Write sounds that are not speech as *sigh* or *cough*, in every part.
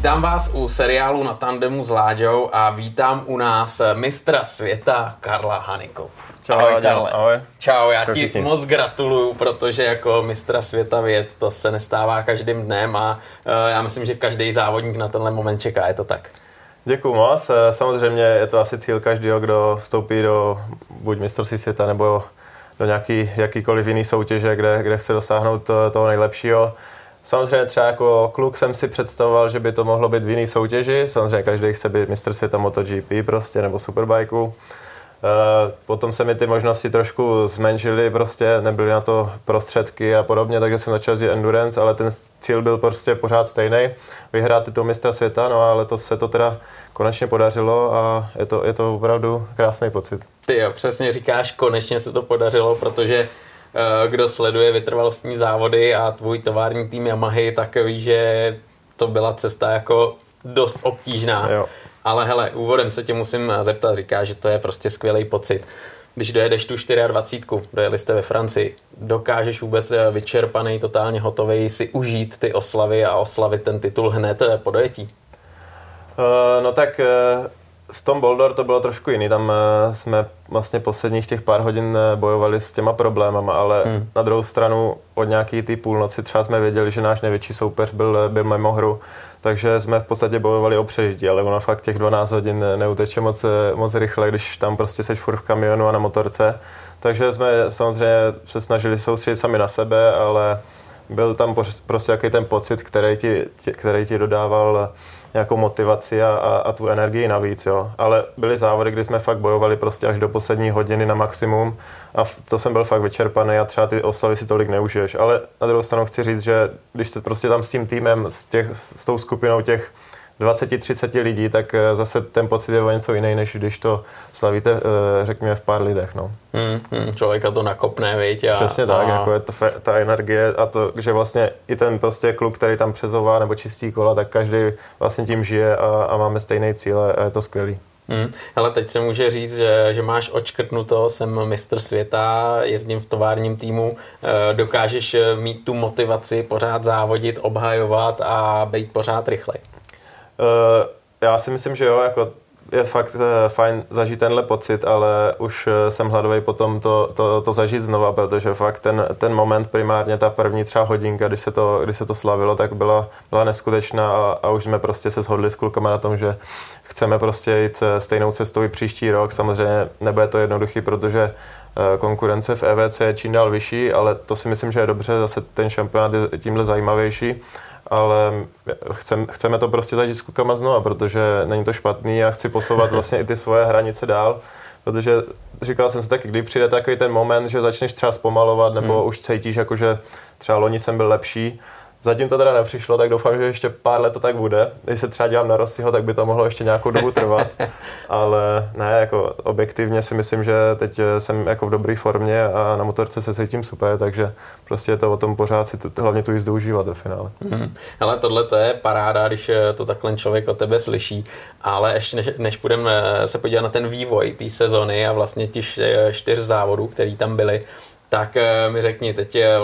Vítám vás u seriálu na tandemu s Láďou a vítám u nás mistra světa Karla Haniku. Čau, ahoj, Karle. Ahoj. Čau, já Čau, ti všichni. moc gratuluju, protože jako mistra světa věd to se nestává každým dnem a uh, já myslím, že každý závodník na tenhle moment čeká, je to tak. Děkuju moc. Eh, Samozřejmě je to asi cíl každého, kdo vstoupí do buď mistrovství světa nebo do nějaký jakýkoliv jiný soutěže, kde, kde chce dosáhnout to- toho nejlepšího. Samozřejmě třeba jako kluk jsem si představoval, že by to mohlo být v jiný soutěži. Samozřejmě každý chce být mistr světa MotoGP prostě nebo Superbikeu. Eh, Potom se mi ty možnosti trošku zmenšily, prostě nebyly na to prostředky a podobně, takže jsem začal jezdit endurance, ale ten cíl byl prostě pořád stejný, vyhrát titul mistra světa, no a letos se to teda konečně podařilo a je to, je to opravdu krásný pocit. Ty jo, přesně říkáš, konečně se to podařilo, protože kdo sleduje vytrvalostní závody a tvůj tovární tým Yamahy, tak ví, že to byla cesta jako dost obtížná. Jo. Ale hele, úvodem se tě musím zeptat, říká, že to je prostě skvělý pocit. Když dojedeš tu 24, dojeli jste ve Francii, dokážeš vůbec eh, vyčerpaný, totálně hotový si užít ty oslavy a oslavit ten titul hned eh, po dojetí? Eh, No tak eh, v tom Boulder to bylo trošku jiný, tam eh, jsme vlastně posledních těch pár hodin eh, bojovali s těma problémama, ale hmm. na druhou stranu od nějaký ty půlnoci třeba jsme věděli, že náš největší soupeř byl, eh, byl mimo hru, takže jsme v podstatě bojovali o přežití, ale ono fakt těch 12 hodin neuteče moc, moc rychle, když tam prostě seš furt v kamionu a na motorce. Takže jsme samozřejmě se snažili soustředit sami na sebe, ale byl tam prostě jaký ten pocit, který ti, ti, který ti dodával nějakou motivaci a, a, a tu energii navíc, jo. Ale byly závody, kdy jsme fakt bojovali prostě až do poslední hodiny na maximum a to jsem byl fakt vyčerpaný a třeba ty oslavy si tolik neužiješ. Ale na druhou stranu chci říct, že když jste prostě tam s tím týmem, s, těch, s tou skupinou těch 20-30 lidí, tak eh, zase ten pocit je o něco jiný, než když to slavíte, eh, řekněme, v pár lidech, no. Hmm, hmm, člověka to nakopne, viď? A, Přesně tak, a, jako je to ta energie a to, že vlastně i ten prostě kluk, který tam přezouvá nebo čistí kola, tak každý vlastně tím žije a, a máme stejné cíle a je to skvělý. Hmm. Ale teď se může říct, že, že máš očkrtnuto, jsem mistr světa, jezdím v továrním týmu, eh, dokážeš mít tu motivaci pořád závodit, obhajovat a být pořád rychlej. Uh, já si myslím, že jo, jako je fakt uh, fajn zažít tenhle pocit, ale už uh, jsem hladový potom to, to, to zažít znova, protože fakt ten, ten moment primárně, ta první třeba hodinka, když se to, když se to slavilo, tak byla, byla neskutečná a, a už jsme prostě se shodli s klukama na tom, že chceme prostě jít eh, stejnou cestou i příští rok. Samozřejmě nebude to jednoduchý, protože eh, konkurence v EVC je čím dál vyšší, ale to si myslím, že je dobře, zase ten šampionát je tímhle zajímavější ale chcem, chceme to prostě zažít s klukama znova, protože není to špatný a chci posouvat *laughs* vlastně i ty svoje hranice dál, protože říkal jsem si taky, kdy přijde takový ten moment, že začneš třeba zpomalovat, nebo hmm. už cítíš, jako že třeba loni jsem byl lepší, Zatím to teda nepřišlo, tak doufám, že ještě pár let to tak bude. Když se třeba dívám na Rossiho, tak by to mohlo ještě nějakou dobu trvat. *laughs* Ale ne, jako objektivně si myslím, že teď jsem jako v dobré formě a na motorce se cítím super, takže prostě je to o tom pořád si tu, hlavně tu jízdu užívat ve finále. Hmm. Ale tohle to je paráda, když eh, to takhle člověk o tebe slyší. Ale ještě než, než půjdeme se podívat na ten vývoj té sezony a vlastně těch eh, čtyř závodů, který tam byly, tak eh, mi řekni, teď je,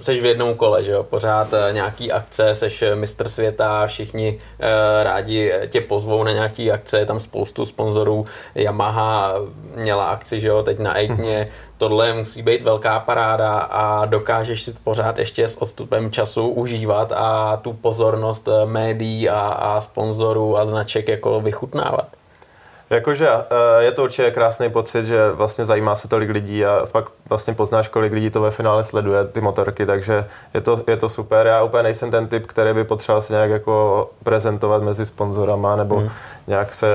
seš v jednom kole, že jo? pořád eh, nějaký akce, seš mistr světa, všichni eh, rádi tě pozvou na nějaký akce, je tam spoustu sponzorů, Yamaha měla akci, že jo, teď na Eitně, tohle musí být velká paráda a dokážeš si pořád ještě s odstupem času užívat a tu pozornost eh, médií a, a sponzorů a značek jako vychutnávat. Jakože eh, je to určitě krásný pocit, že vlastně zajímá se tolik lidí a pak vlastně poznáš, kolik lidí to ve finále sleduje, ty motorky, takže je to, je to super. Já úplně nejsem ten typ, který by potřeboval se nějak jako prezentovat mezi sponzorama nebo hmm. nějak se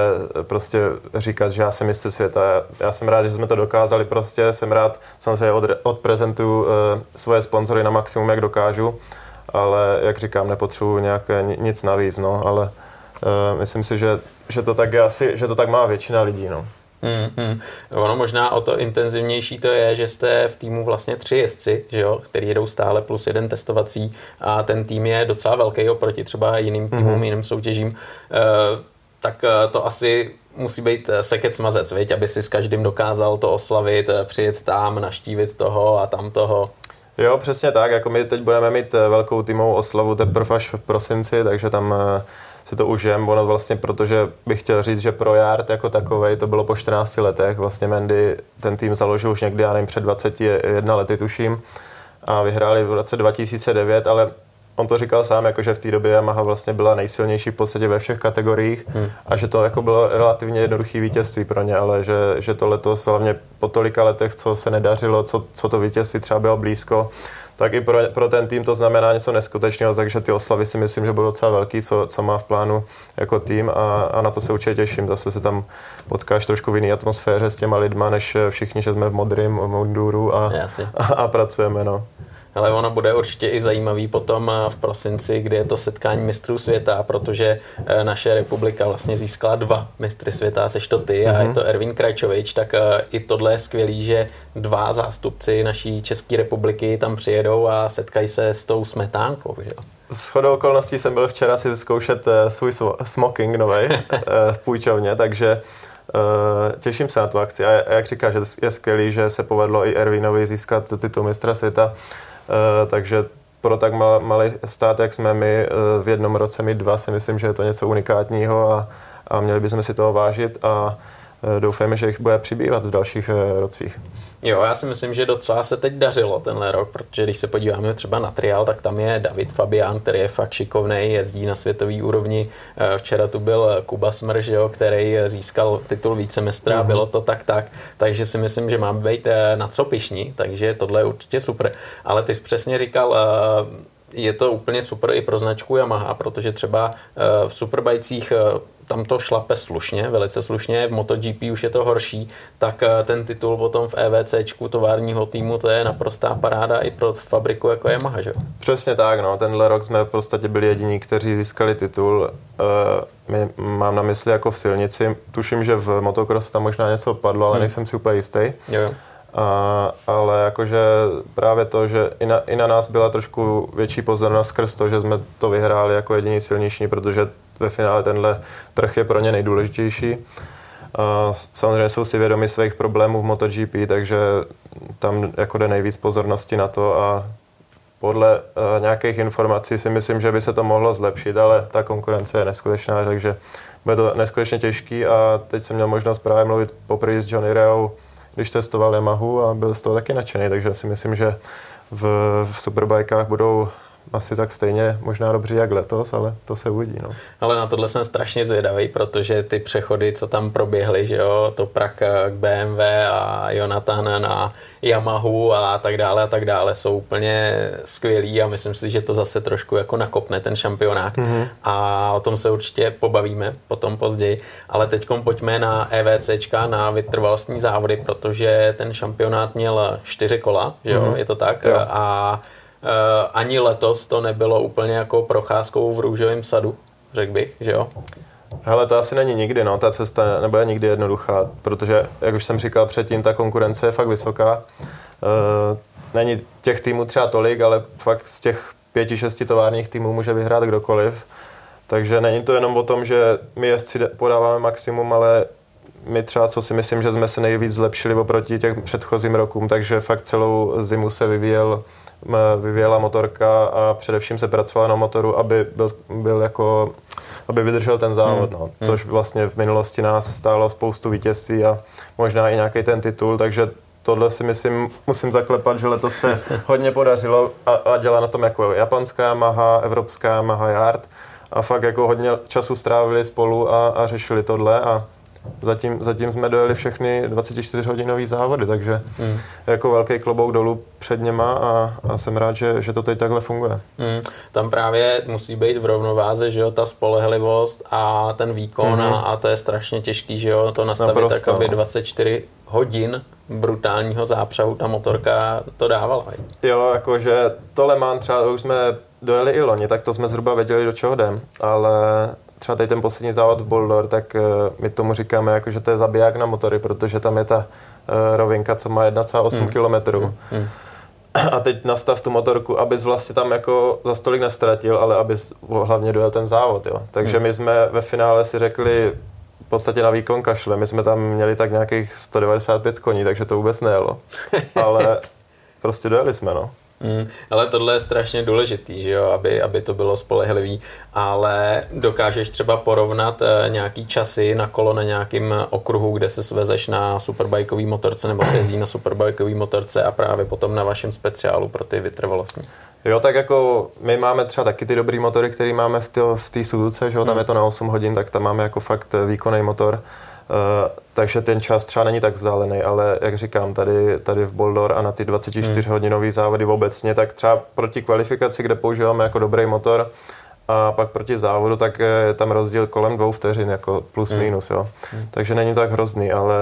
prostě říkat, že já jsem mistr světa. Já, jsem rád, že jsme to dokázali prostě, jsem rád, samozřejmě od, odprezentuju eh, svoje sponzory na maximum, jak dokážu, ale jak říkám, nepotřebuji nějak nic navíc, no, ale Uh, myslím si, že, že, to tak je asi, že to tak má většina lidí. No. Hmm, hmm. Ono možná o to intenzivnější to je, že jste v týmu vlastně tři jezdci, že jo, který jedou stále plus jeden testovací a ten tým je docela velký oproti třeba jiným týmům, mm-hmm. jiným soutěžím. Uh, tak uh, to asi musí být sekec mazec, viď? aby si s každým dokázal to oslavit, přijet tam, naštívit toho a tam toho. Jo, přesně tak. Jako my teď budeme mít velkou týmovou oslavu teprve až v prosinci, takže tam si to užijem. Ono vlastně, protože bych chtěl říct, že pro Yard jako takovej to bylo po 14 letech. Vlastně Mendy ten tým založil už někdy, já nevím, před 21 lety tuším a vyhráli v roce 2009, ale on to říkal sám, jako že v té době Yamaha vlastně byla nejsilnější v podstatě ve všech kategoriích hmm. a že to jako bylo relativně jednoduché vítězství pro ně, ale že, že to letos hlavně po tolika letech, co se nedařilo, co, co to vítězství třeba bylo blízko, tak i pro, pro ten tým to znamená něco neskutečného, takže ty oslavy si myslím, že budou docela velký, co, co má v plánu jako tým a, a na to se určitě těším. Zase se tam potkáš trošku v jiné atmosféře s těma lidma, než všichni, že jsme v modrém munduru a, a, a pracujeme. No. Ale ono bude určitě i zajímavý potom eh, v prosinci, kdy je to setkání mistrů světa, protože eh, naše republika vlastně získala dva mistry světa, seš to ty mm-hmm. a je mhm. to Ervin Krajčovič, tak eh, i tohle je skvělý, že dva zástupci naší České republiky tam přijedou a setkají se s tou smetánkou. Že? S chodou okolností jsem byl včera si zkoušet svůj smoking nový *laughs* v půjčovně, takže těším se na tu akci. A jak říkáš, že je skvělý, že se povedlo i Ervinovi získat titul mistra světa takže pro tak malý stát, jak jsme my, eh, v jednom roce mít dva, si myslím, že je to něco unikátního a, a měli bychom si toho vážit a eh, doufejme, že jich bude přibývat v dalších rocích. Jo, já si myslím, že docela se teď dařilo tenhle rok, protože když se podíváme třeba na trial, tak tam je David Fabián, který je fakt šikovný, jezdí na světové úrovni. Eh, včera tu byl Kuba Smrž, jo, který získal titul vícemistra, mm-hmm. bylo to tak tak, takže si myslím, že mám být eh, na co pišní, takže tohle je určitě super. Ale ty jsi přesně říkal, eh, je to úplně super i pro značku Yamaha, protože třeba v superbajcích tam to šlape slušně, velice slušně, v MotoGP už je to horší, tak eh, ten titul potom v EVCčku továrního týmu, to je naprostá paráda i pro fabriku jako Yamaha, že? Přesně tak, no. Tenhle rok jsme v podstatě byli jediní, kteří získali titul. E, mám na mysli jako v silnici. Tuším, že v motocross tam možná něco padlo, ale hmm. nejsem si úplně jistý. Jo. A, ale jakože právě to, že i na, i na nás byla trošku větší pozornost skrz to, že jsme to vyhráli jako jediný silniční, protože ve finále tenhle trh je pro ně nejdůležitější. Samozřejmě jsou si vědomi svých problémů v MotoGP, takže tam jako jde nejvíc pozornosti na to a podle uh, nějakých informací si myslím, že by se to mohlo zlepšit, ale ta konkurence je neskutečná, takže bude to neskutečně těžký a teď jsem měl možnost právě mluvit poprvé s Johnny Reou, když testoval Yamahu a byl z toho taky nadšený, takže si myslím, že v, v Superbikách budou asi tak stejně možná dobře jak letos, ale to se uvidí. No. Ale na tohle jsem strašně zvědavý, protože ty přechody, co tam proběhly, že jo, to Prak k BMW a Jonathan na Yamahu a tak dále a tak dále, jsou úplně skvělý a myslím si, že to zase trošku jako nakopne ten šampionát mm-hmm. a o tom se určitě pobavíme potom později, ale teď pojďme na EVCčka, na vytrvalostní závody, protože ten šampionát měl čtyři kola, že jo, mm-hmm. je to tak jo. a Eh, ani letos to nebylo úplně jako procházkou v růžovém sadu, řekl bych, že jo? Hele, to asi není nikdy, no, ta cesta nebude nikdy jednoduchá, protože, jak už jsem říkal předtím, ta konkurence je fakt vysoká. E, není těch týmů třeba tolik, ale fakt z těch pěti, šesti továrních týmů může vyhrát kdokoliv. Takže není to jenom o tom, že my jezdci podáváme maximum, ale my třeba, co si myslím, že jsme se nejvíc zlepšili oproti těch předchozím rokům, takže fakt celou zimu se vyvíjel vyvíjela motorka a především se pracovala na motoru, aby byl, byl jako aby vydržel ten závod, hmm. no, hmm. což vlastně v minulosti nás stálo spoustu vítězství a možná i nějaký ten titul, takže tohle si myslím, musím zaklepat, že letos se *laughs* hodně podařilo a, a dělá na tom jako japonská Maha, evropská Maha Yard a fakt jako hodně času strávili spolu a, a řešili tohle a Zatím, zatím jsme dojeli všechny 24-hodinové závody, takže mm. jako velký klobouk dolů před něma a, a jsem rád, že, že to teď takhle funguje. Mm. Tam právě musí být v rovnováze, že jo, ta spolehlivost a ten výkon mm. a, a to je strašně těžký, že jo, to nastavit Naprosto, tak, aby 24 no. hodin brutálního zápřahu ta motorka to dávala. Jo, jakože tohle mám třeba, už jsme dojeli i loni, tak to jsme zhruba věděli, do čeho jdem, ale třeba tady ten poslední závod v Boulder, tak uh, my tomu říkáme, jako, že to je zabiják na motory, protože tam je ta uh, rovinka, co má 1,8 hmm. km. Hmm. Hmm. A teď nastav tu motorku, abys vlastně tam jako za stolik nestratil, ale abys hlavně dojel ten závod. Jo. Takže hmm. my jsme ve finále si řekli, v podstatě na výkon kašle. My jsme tam měli tak nějakých 195 koní, takže to vůbec nejelo. *laughs* Ale prostě dojeli jsme, no. Hmm, ale tohle je strašně důležitý, že jo, aby, aby to bylo spolehlivý, ale dokážeš třeba porovnat uh, nějaký časy na kolo na nějakým okruhu, kde se svezeš na superbajkový motorce nebo se jezdí na superbajkový motorce a právě potom na vašem speciálu pro ty vytrvalostní. Jo, tak jako my máme třeba taky ty dobrý motory, který máme v té Suzuce, že jo, tam hmm. je to na 8 hodin, tak tam máme jako fakt výkonný motor. Uh, takže ten čas třeba není tak vzdálený, ale jak říkám, tady, tady v Boldor a na ty 24-hodinové hmm. závody obecně, tak třeba proti kvalifikaci, kde používáme jako dobrý motor, a pak proti závodu, tak je tam rozdíl kolem dvou vteřin, jako plus hmm. minus, jo. Hmm. Takže není to tak hrozný, ale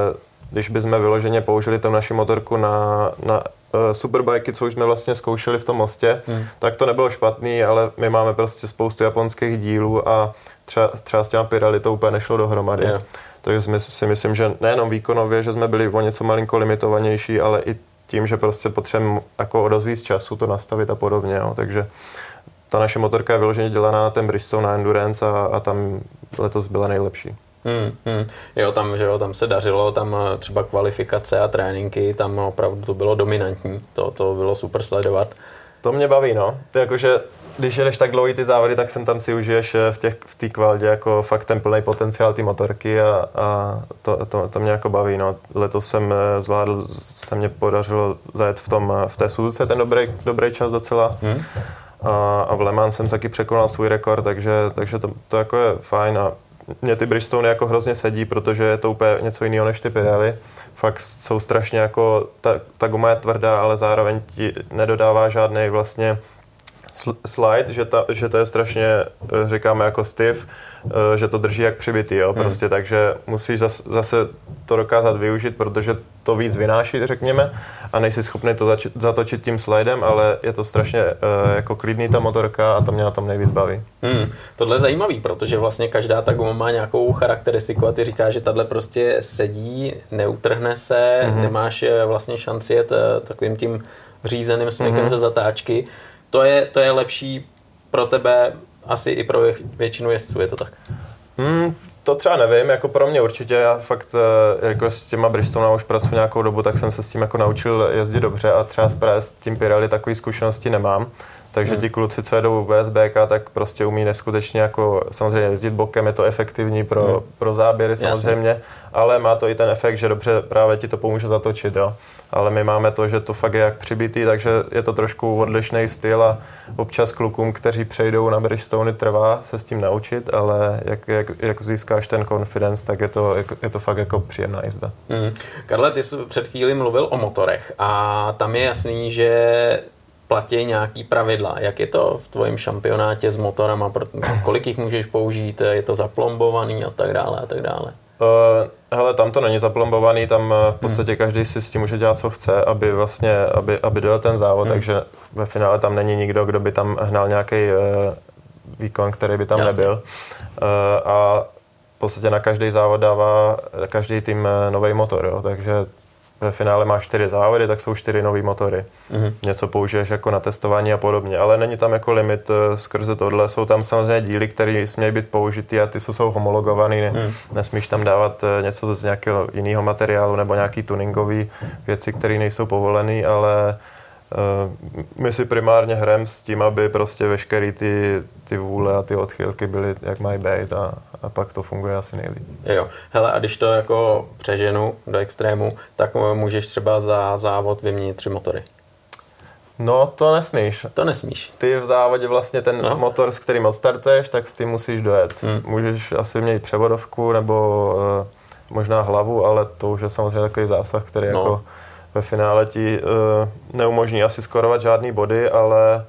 když bychom vyloženě použili tu naši motorku na, na uh, superbajky, co už jsme vlastně zkoušeli v tom mostě, hmm. tak to nebylo špatný, ale my máme prostě spoustu japonských dílů a třeba, třeba s těma Pirelli to úplně nešlo dohromady. Yeah. Takže si myslím, že nejenom výkonově, že jsme byli o něco malinko limitovanější, ale i tím, že prostě potřebujeme jako o dost víc času to nastavit a podobně. Jo. Takže ta naše motorka je vyloženě dělaná na ten Bridgestone, na Endurance a, a tam letos byla nejlepší. Hmm, hmm. Jo, tam, že jo, tam se dařilo, tam eh, třeba kvalifikace a tréninky, tam opravdu to bylo dominantní, to, to bylo super sledovat. To mě baví, no. To jakože, když jedeš tak dlouhý ty závody, tak sem tam si užiješ eh, v té v té kvaldě jako fakt ten plný potenciál ty motorky a, a to, to, to, mě jako baví, no. Letos jsem eh, zvládl, se mě podařilo zajet v, tom, v té Suzuce ten dobrý, dobrý čas docela. Hmm. A, a v Le Mans jsem taky překonal svůj rekord, takže, takže to, to jako je fajn a mě ty Bridgestone jako hrozně sedí, protože je to úplně něco jiného než ty Pirelli. Fakt jsou strašně jako, ta, ta guma je tvrdá, ale zároveň ti nedodává žádný vlastně slide, že, ta, že to je strašně, eh, říkáme jako stiff, eh, že to drží jak přibitý, jo, hmm. prostě, takže musíš zase, zase to dokázat využít, protože to víc vynáší, řekněme, a nejsi schopný to zač- zatočit tím slidem, ale je to strašně uh, jako klidný ta motorka a to mě na tom nejvíc baví. Hmm, tohle je zajímavý, protože vlastně každá ta guma má nějakou charakteristiku a ty říkáš, že tahle prostě sedí, neutrhne se, hmm. nemáš vlastně šanci jet takovým tím řízeným smykem hmm. ze zatáčky to je, to je lepší pro tebe asi i pro většinu jezdců, je to tak? Hmm, to třeba nevím, jako pro mě určitě, já fakt eh, jako s těma Bristolem už pracuji nějakou dobu, tak jsem se s tím jako naučil jezdit dobře a třeba s tím Pirelli takové zkušenosti nemám. Takže hmm. ti kluci, co jedou VSBK, tak prostě umí neskutečně jako samozřejmě jezdit bokem, je to efektivní pro, hmm. pro záběry samozřejmě, Jasně. ale má to i ten efekt, že dobře právě ti to pomůže zatočit, jo ale my máme to, že to fakt je jak přibitý, takže je to trošku odlišný styl a občas klukům, kteří přejdou na Bridgestone, trvá se s tím naučit, ale jak, jak, jak získáš ten confidence, tak je to, je to fakt jako příjemná jízda. Mm. Karle, ty jsi před chvíli mluvil o motorech a tam je jasný, že platí nějaký pravidla. Jak je to v tvojím šampionátě s motorama? Kolik jich můžeš použít? Je to zaplombovaný a tak dále a tak dále? Uh, hele, tam to není zaplombovaný, tam eh, v podstatě hmm. každý si s tím může dělat, co chce, aby vlastně, aby, aby dojel ten závod, hmm. takže ve finále tam není nikdo, kdo by tam hnal nějaký uh, výkon, který by tam Jasně. nebyl. Uh, a v podstatě na každý závod dává každý tým nový motor, jo, takže ve finále máš čtyři závody, tak jsou čtyři nové motory. Mm-hmm. Něco použiješ jako na testování a podobně, ale není tam jako limit uh, skrze tohle. Jsou tam samozřejmě díly, které smějí být použity a ty jsou homologované. Ne, mm. Nesmíš tam dávat uh, něco z nějakého jiného materiálu nebo nějaký tuningový věci, které nejsou povolené, ale my si primárně hrajeme s tím, aby prostě veškeré ty, ty vůle a ty odchylky byly, jak mají být a, a pak to funguje asi nejlíp. Jo, hele a když to jako přeženu do extrému, tak můžeš třeba za závod vyměnit tři motory. No, to nesmíš. To nesmíš. Ty v závodě vlastně ten no. motor, s kterým odstartuješ, tak s tím musíš dojet. Hmm. Můžeš asi měnit převodovku nebo uh, možná hlavu, ale to už je samozřejmě takový zásah, který no. jako ve finále ti uh, neumožní asi skorovat žádný body, ale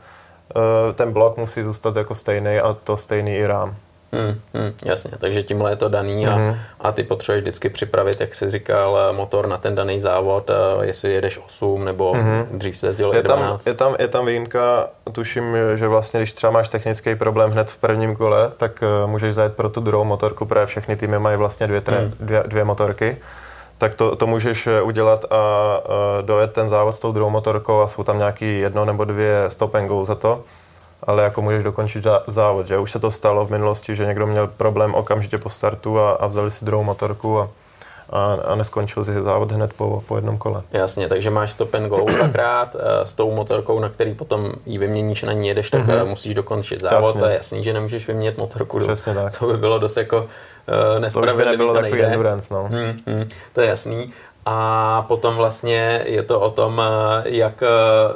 uh, ten blok musí zůstat jako stejný a to stejný i rám. Hmm, hmm, jasně, takže tímhle je to daný a, hmm. a ty potřebuješ vždycky připravit, jak jsi říkal, motor na ten daný závod, jestli jedeš 8 nebo hmm. dřív se jezdilo je 12. Tam, je, tam, je tam výjimka, tuším, že vlastně, když třeba máš technický problém hned v prvním kole, tak můžeš zajet pro tu druhou motorku, protože všechny týmy mají vlastně dvě, tre, hmm. dvě, dvě motorky tak to, to můžeš eh, udělat a uh, dojet ten závod s tou druhou motorkou a jsou tam nějaký jedno nebo dvě stop and go za to. Ale jako můžeš dokončit závod, že? Už se to stalo v minulosti, že někdo měl problém okamžitě po startu a, a vzali si druhou motorku a, a, a neskončil si závod hned po, po jednom kole. Jasně, takže máš stop and go dvakrát eh, s tou motorkou, na který potom ji vyměníš, na ní jedeš, tak mm-hmm. musíš dokončit závod. Jasně. To je jasný, že nemůžeš vyměnit motorku. Přesně tak. To by bylo dost jako uh, nespravedlivé. To by nebylo takový endurance, no. Hmm, hmm, to je jasný. A potom vlastně je to o tom, eh, jak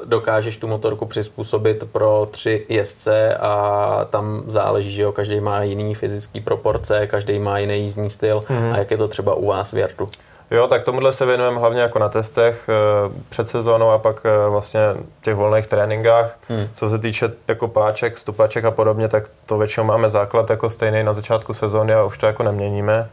dokážeš tu motorku přizpůsobit pro tři jezdce a tam záleží, že jo, každý má jiný fyzický proporce, každý má jiný jízdní styl mm-hmm. a jak je to třeba u vás v Jartu. Jo, tak tomuhle se věnujeme hlavně jako na testech eh, před sezónou a pak eh, vlastně v těch volných tréninkách. Hmm. Co se týče jako páček, stupaček a podobně, tak to většinou máme základ jako stejný na začátku sezóny a už to jako neměníme.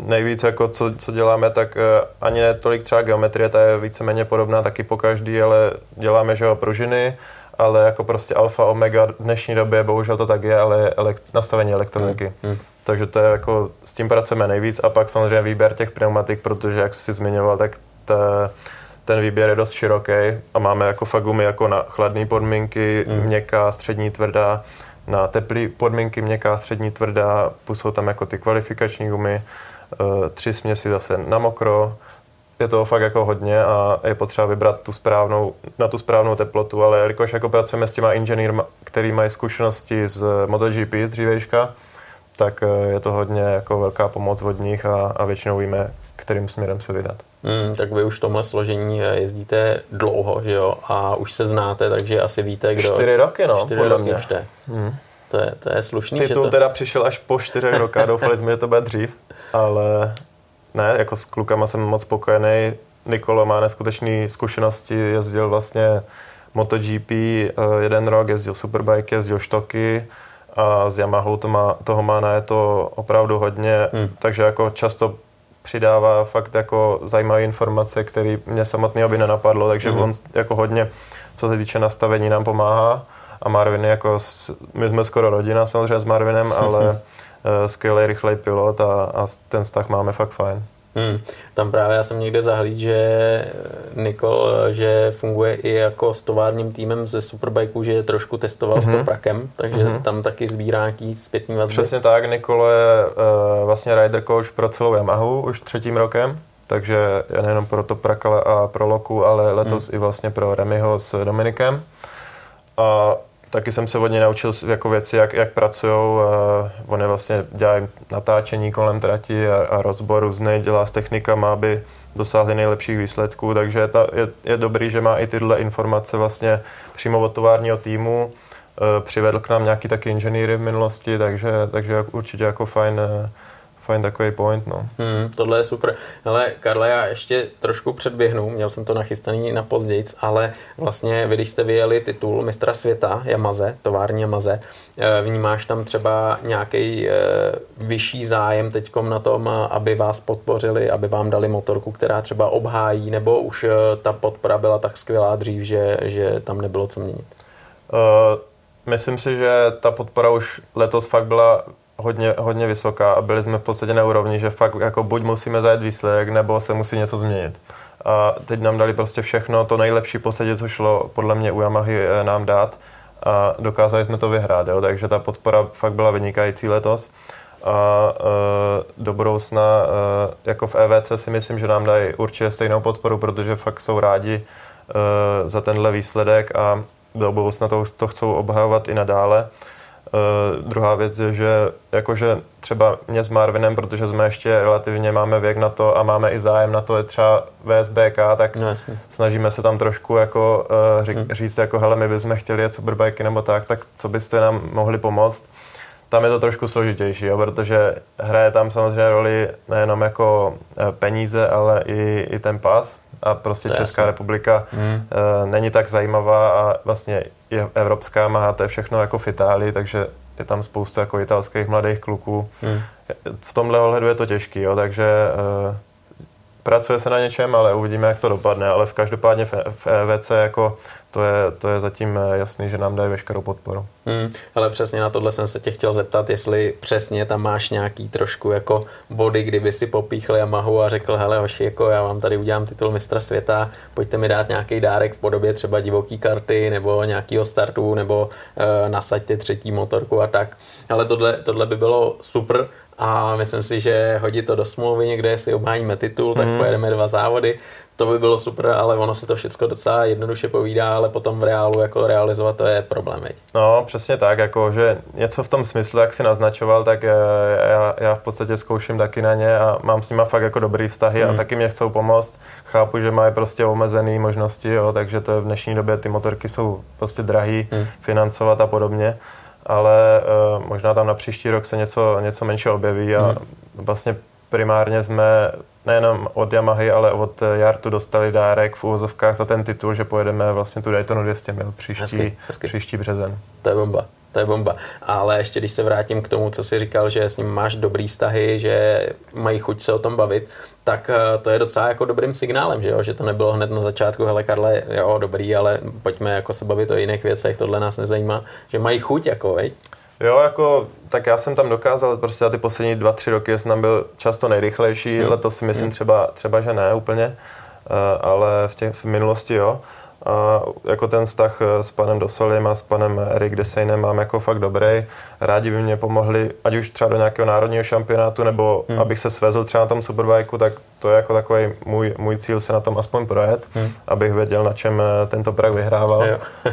Eh, nejvíc, jako co, co děláme, tak ani ne tolik třeba geometrie, ta je víceméně podobná taky po každý, ale děláme, že jo, pružiny, ale jako prostě alfa, omega v dnešní době, bohužel to tak je, ale elekt, nastavení elektroniky. Hmm. Hmm. Takže to je jako, s tím pracujeme nejvíc a pak samozřejmě výběr těch pneumatik, protože jak jsi zmiňoval, tak ta, ten výběr je dost široký a máme jako fakt gumy jako na chladné podmínky, mm. měkká, střední, tvrdá, na teplé podmínky měkká, střední, tvrdá, plus jsou tam jako ty kvalifikační gumy, eh, tři směsi zase na mokro, je to fakt jako hodně a je potřeba vybrat tu správnou, na tu správnou teplotu, ale jelikož jako pracujeme s těma inženýrma, který mají zkušenosti z MotoGP z dřívejška, tak eh, je to hodně jako velká pomoc od nich a, a většinou víme, kterým směrem se vydat. Hmm, tak vy už v tomhle složení eh, jezdíte dlouho, že jo? A už se znáte, takže asi víte, kdo... Čtyři roky, no, čtyři roky mě. už to je. Hmm. To je, to je slušný. Titul že to... teda přišel až po čtyřech rokách, doufali jsme, že to bude dřív, *laughs* ale ne, jako s klukama jsem moc spokojený. Nikolo má neskutečné zkušenosti, jezdil vlastně MotoGP eh, jeden rok, jezdil Superbike, jezdil štoky, a s Yamahou to má, toho má na je to opravdu hodně, hmm. takže jako často přidává fakt jako zajímavé informace, které mě samotného by nenapadlo, takže hmm. on jako hodně, co se týče nastavení, nám pomáhá a Marvin jako, my jsme skoro rodina samozřejmě s Marvinem, *laughs* ale skvělý, rychlej pilot a, a ten vztah máme fakt fajn. Hmm. Tam právě já jsem někde zahlíd, že Nikol, že funguje i jako s továrním týmem ze Superbikeu, že je trošku testoval mm-hmm. s Toprakem, takže mm-hmm. tam taky sbírá nějaký zpětný vazby. Přesně tak, Nikol je uh, vlastně rider coach pro celou Yamahu už třetím rokem, takže nejenom pro Toprak a pro Loku, ale letos mm. i vlastně pro Remyho s Dominikem. A taky jsem se od něj naučil jako věci, jak, jak pracují. On je vlastně dělají natáčení kolem trati a, a rozbor různý, dělá s technikama, aby dosáhli nejlepších výsledků, takže ta, je, je dobrý, že má i tyhle informace vlastně přímo od továrního týmu. Uh, přivedl k nám nějaký taky inženýry v minulosti, takže, takže určitě jako fajn, uh, fajn takový point, no. Hmm, tohle je super. Ale Karle, já ještě trošku předběhnu, měl jsem to nachystaný na pozdějc, ale vlastně vy, když jste vyjeli titul mistra světa Yamaze, tovární Yamaze, eh, vnímáš tam třeba nějaký eh, vyšší zájem teďkom na tom, aby vás podpořili, aby vám dali motorku, která třeba obhájí, nebo už eh, ta podpora byla tak skvělá dřív, že, že tam nebylo co měnit? Uh, myslím si, že ta podpora už letos fakt byla hodně, hodně vysoká a byli jsme v podstatě na úrovni, že fakt jako buď musíme zajet výsledek, nebo se musí něco změnit. A teď nám dali prostě všechno, to nejlepší podstatě, co šlo podle mě u Yamahy eh, nám dát a dokázali jsme to vyhrát, jo? takže ta podpora fakt byla vynikající letos. A e, do budoucna, e, jako v EVC si myslím, že nám dají určitě stejnou podporu, protože fakt jsou rádi e, za tenhle výsledek a do budoucna to, to chcou obhajovat i nadále. Uh, druhá věc je, že jakože třeba mě s Marvinem, protože jsme ještě relativně máme věk na to a máme i zájem na to, je třeba VSBK, tak no, snažíme se tam trošku jako uh, hmm. říct, jako hele, my bychom chtěli jet superbajky nebo tak, tak co byste nám mohli pomoct. Tam je to trošku složitější, jo, protože hraje tam samozřejmě roli nejenom jako eh, peníze, ale i, i ten pas a prostě to Česká jasný. republika hmm. uh, není tak zajímavá a vlastně je evropská, má to je všechno jako v Itálii, takže je tam spoustu jako italských mladých kluků. Hmm. V tomhle ohledu je to těžký, jo, takže uh, pracuje se na něčem, ale uvidíme, jak to dopadne, ale v každopádně v, EVC jako to je, to je zatím eh, jasný, že nám dají veškerou podporu. Hmm, ale přesně na tohle jsem se tě chtěl zeptat, jestli přesně tam máš nějaký trošku jako body, kdyby si popíchl Yamahu a řekl, hele hoši, jako já vám tady udělám titul mistra světa, pojďte mi dát nějaký dárek v podobě třeba divoký karty nebo nějakého startu nebo e, nasaďte třetí motorku a tak. Ale tohle, tohle by bylo super a myslím si, že hodit to do smlouvy někde, jestli obhájíme titul, tak hmm. pojedeme dva závody to by bylo super, ale ono se to všechno docela jednoduše povídá, ale potom v reálu jako realizovat to je problém. Veď. No, přesně tak, jako, že něco v tom smyslu, jak si naznačoval, tak eh, já, já v podstatě zkouším taky na ně a mám s nimi fakt jako dobrý vztahy mm. a hmm. taky mě chcou pomoct. Chápu, že mají prostě omezené možnosti, jo, takže to v dnešní době ty motorky jsou prostě drahý mm. financovat a podobně ale uh, možná tam na příští rok se něco, něco menší objeví a mm. vlastně primárně jsme nejenom od Yamahy, ale od Jartu dostali dárek v úvozovkách za ten titul, že pojedeme vlastně tu Daytonu 200 mil příští, hezky, hezky. příští březen. To je bomba. To je bomba. Ale ještě když se vrátím k tomu, co jsi říkal, že s ním máš dobrý vztahy, že mají chuť se o tom bavit, tak eh, to je docela jako dobrým signálem, že, jo? že to nebylo hned na začátku, hele Karle, jo, dobrý, ale pojďme jako se bavit o jiných věcech, tohle nás nezajímá, že mají chuť, jako, veď? Jo, jako, tak já jsem tam dokázal, prostě za ty poslední dva, tři roky jsem tam byl často nejrychlejší, hmm. letos si myslím hmm. třeba, třeba, že ne úplně, uh, ale v, těch, v minulosti jo. A jako ten vztah eh, s panem Dosoliem a s panem Erik Desejnem mám jako fakt dobrý. Rádi by mě pomohli, ať už třeba do nějakého národního šampionátu, nebo hmm. abych se svezl třeba na tom superbajku, tak to je jako takový můj, můj cíl se na tom aspoň projet, hmm. abych věděl, na čem eh, tento prak vyhrával.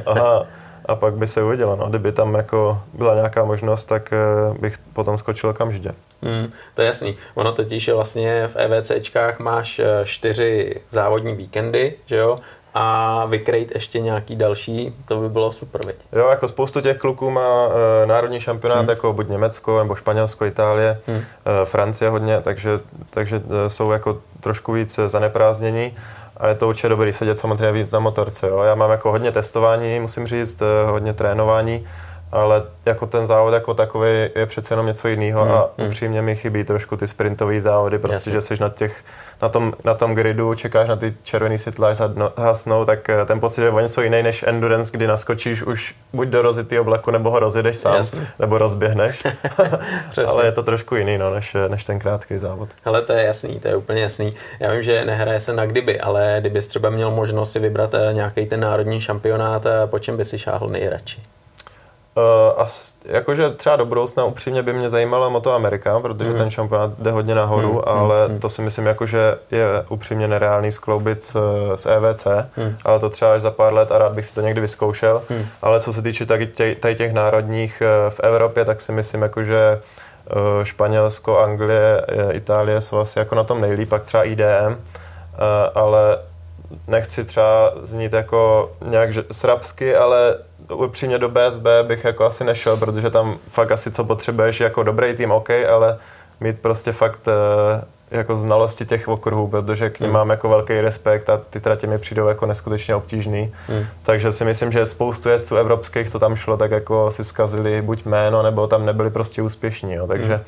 Aha a pak by se uvidělo. No. Kdyby tam jako byla nějaká možnost, tak eh, bych potom skočil okamžitě. Hmm, to je jasný. Ono totiž je vlastně v EVCčkách máš čtyři závodní víkendy, že jo? A vykrejt ještě nějaký další, to by bylo super, veď. Jo, jako spoustu těch kluků má e, národní šampionát, hmm. jako buď Německo, nebo Španělsko, Itálie, hmm. e, Francie hodně, takže, takže e, jsou jako trošku víc zaneprázdnění a je to určitě dobrý sedět samozřejmě víc na motorce. Jo. Já mám jako hodně testování, musím říct, eh, hodně trénování, ale jako ten závod jako takový je přece jenom něco jiného hmm, a hmm. upřímně mi chybí trošku ty sprintové závody, prostě, Jasně. že jsi na těch na tom, na tom gridu, čekáš na ty červený světla, až hasnou, tak eh, ten pocit je o něco jiný než endurance, kdy naskočíš už buď do rozitý oblaku, nebo ho rozjedeš sám, Jasně. nebo rozběhneš. *laughs* Ale je to trošku jiný, no, než, než ten krátký závod. Ale to je jasný, to je úplně jasný. Já vím, že nehraje se na kdyby, ale kdybys třeba měl možnost si vybrat eh, nějaký ten národní šampionát, po čem by si šáhl nejradši? Uh, a jakože třeba do budoucna upřímně by mě zajímala Moto Amerika, protože mm. ten šampionát jde hodně nahoru, mm. ale mm. to si myslím jakože je upřímně nereálný skloubit s, s EVC, mm. ale to třeba až za pár let a rád bych si to někdy vyzkoušel. Mm. Ale co se týče tady těch, tady těch národních eh, v Evropě, tak si myslím jakože uh, Španělsko, Anglie, Itálie jsou asi jako na tom nejlíp, pak třeba IDM, uh, ale nechci třeba znít jako nějak srabsky, ale upřímně do BSB bych jako asi nešel, protože tam fakt asi co potřebuješ jako dobrý tým, OK, ale mít prostě fakt eh, jako znalosti těch okruhů, protože k ním hmm. mám jako velký respekt a ty tratě mi přijdou jako neskutečně obtížný. Hmm. Takže si myslím, že spoustu jezdců evropských, co tam šlo, tak jako si zkazili buď jméno, nebo tam nebyli prostě úspěšní. Jo. Takže hmm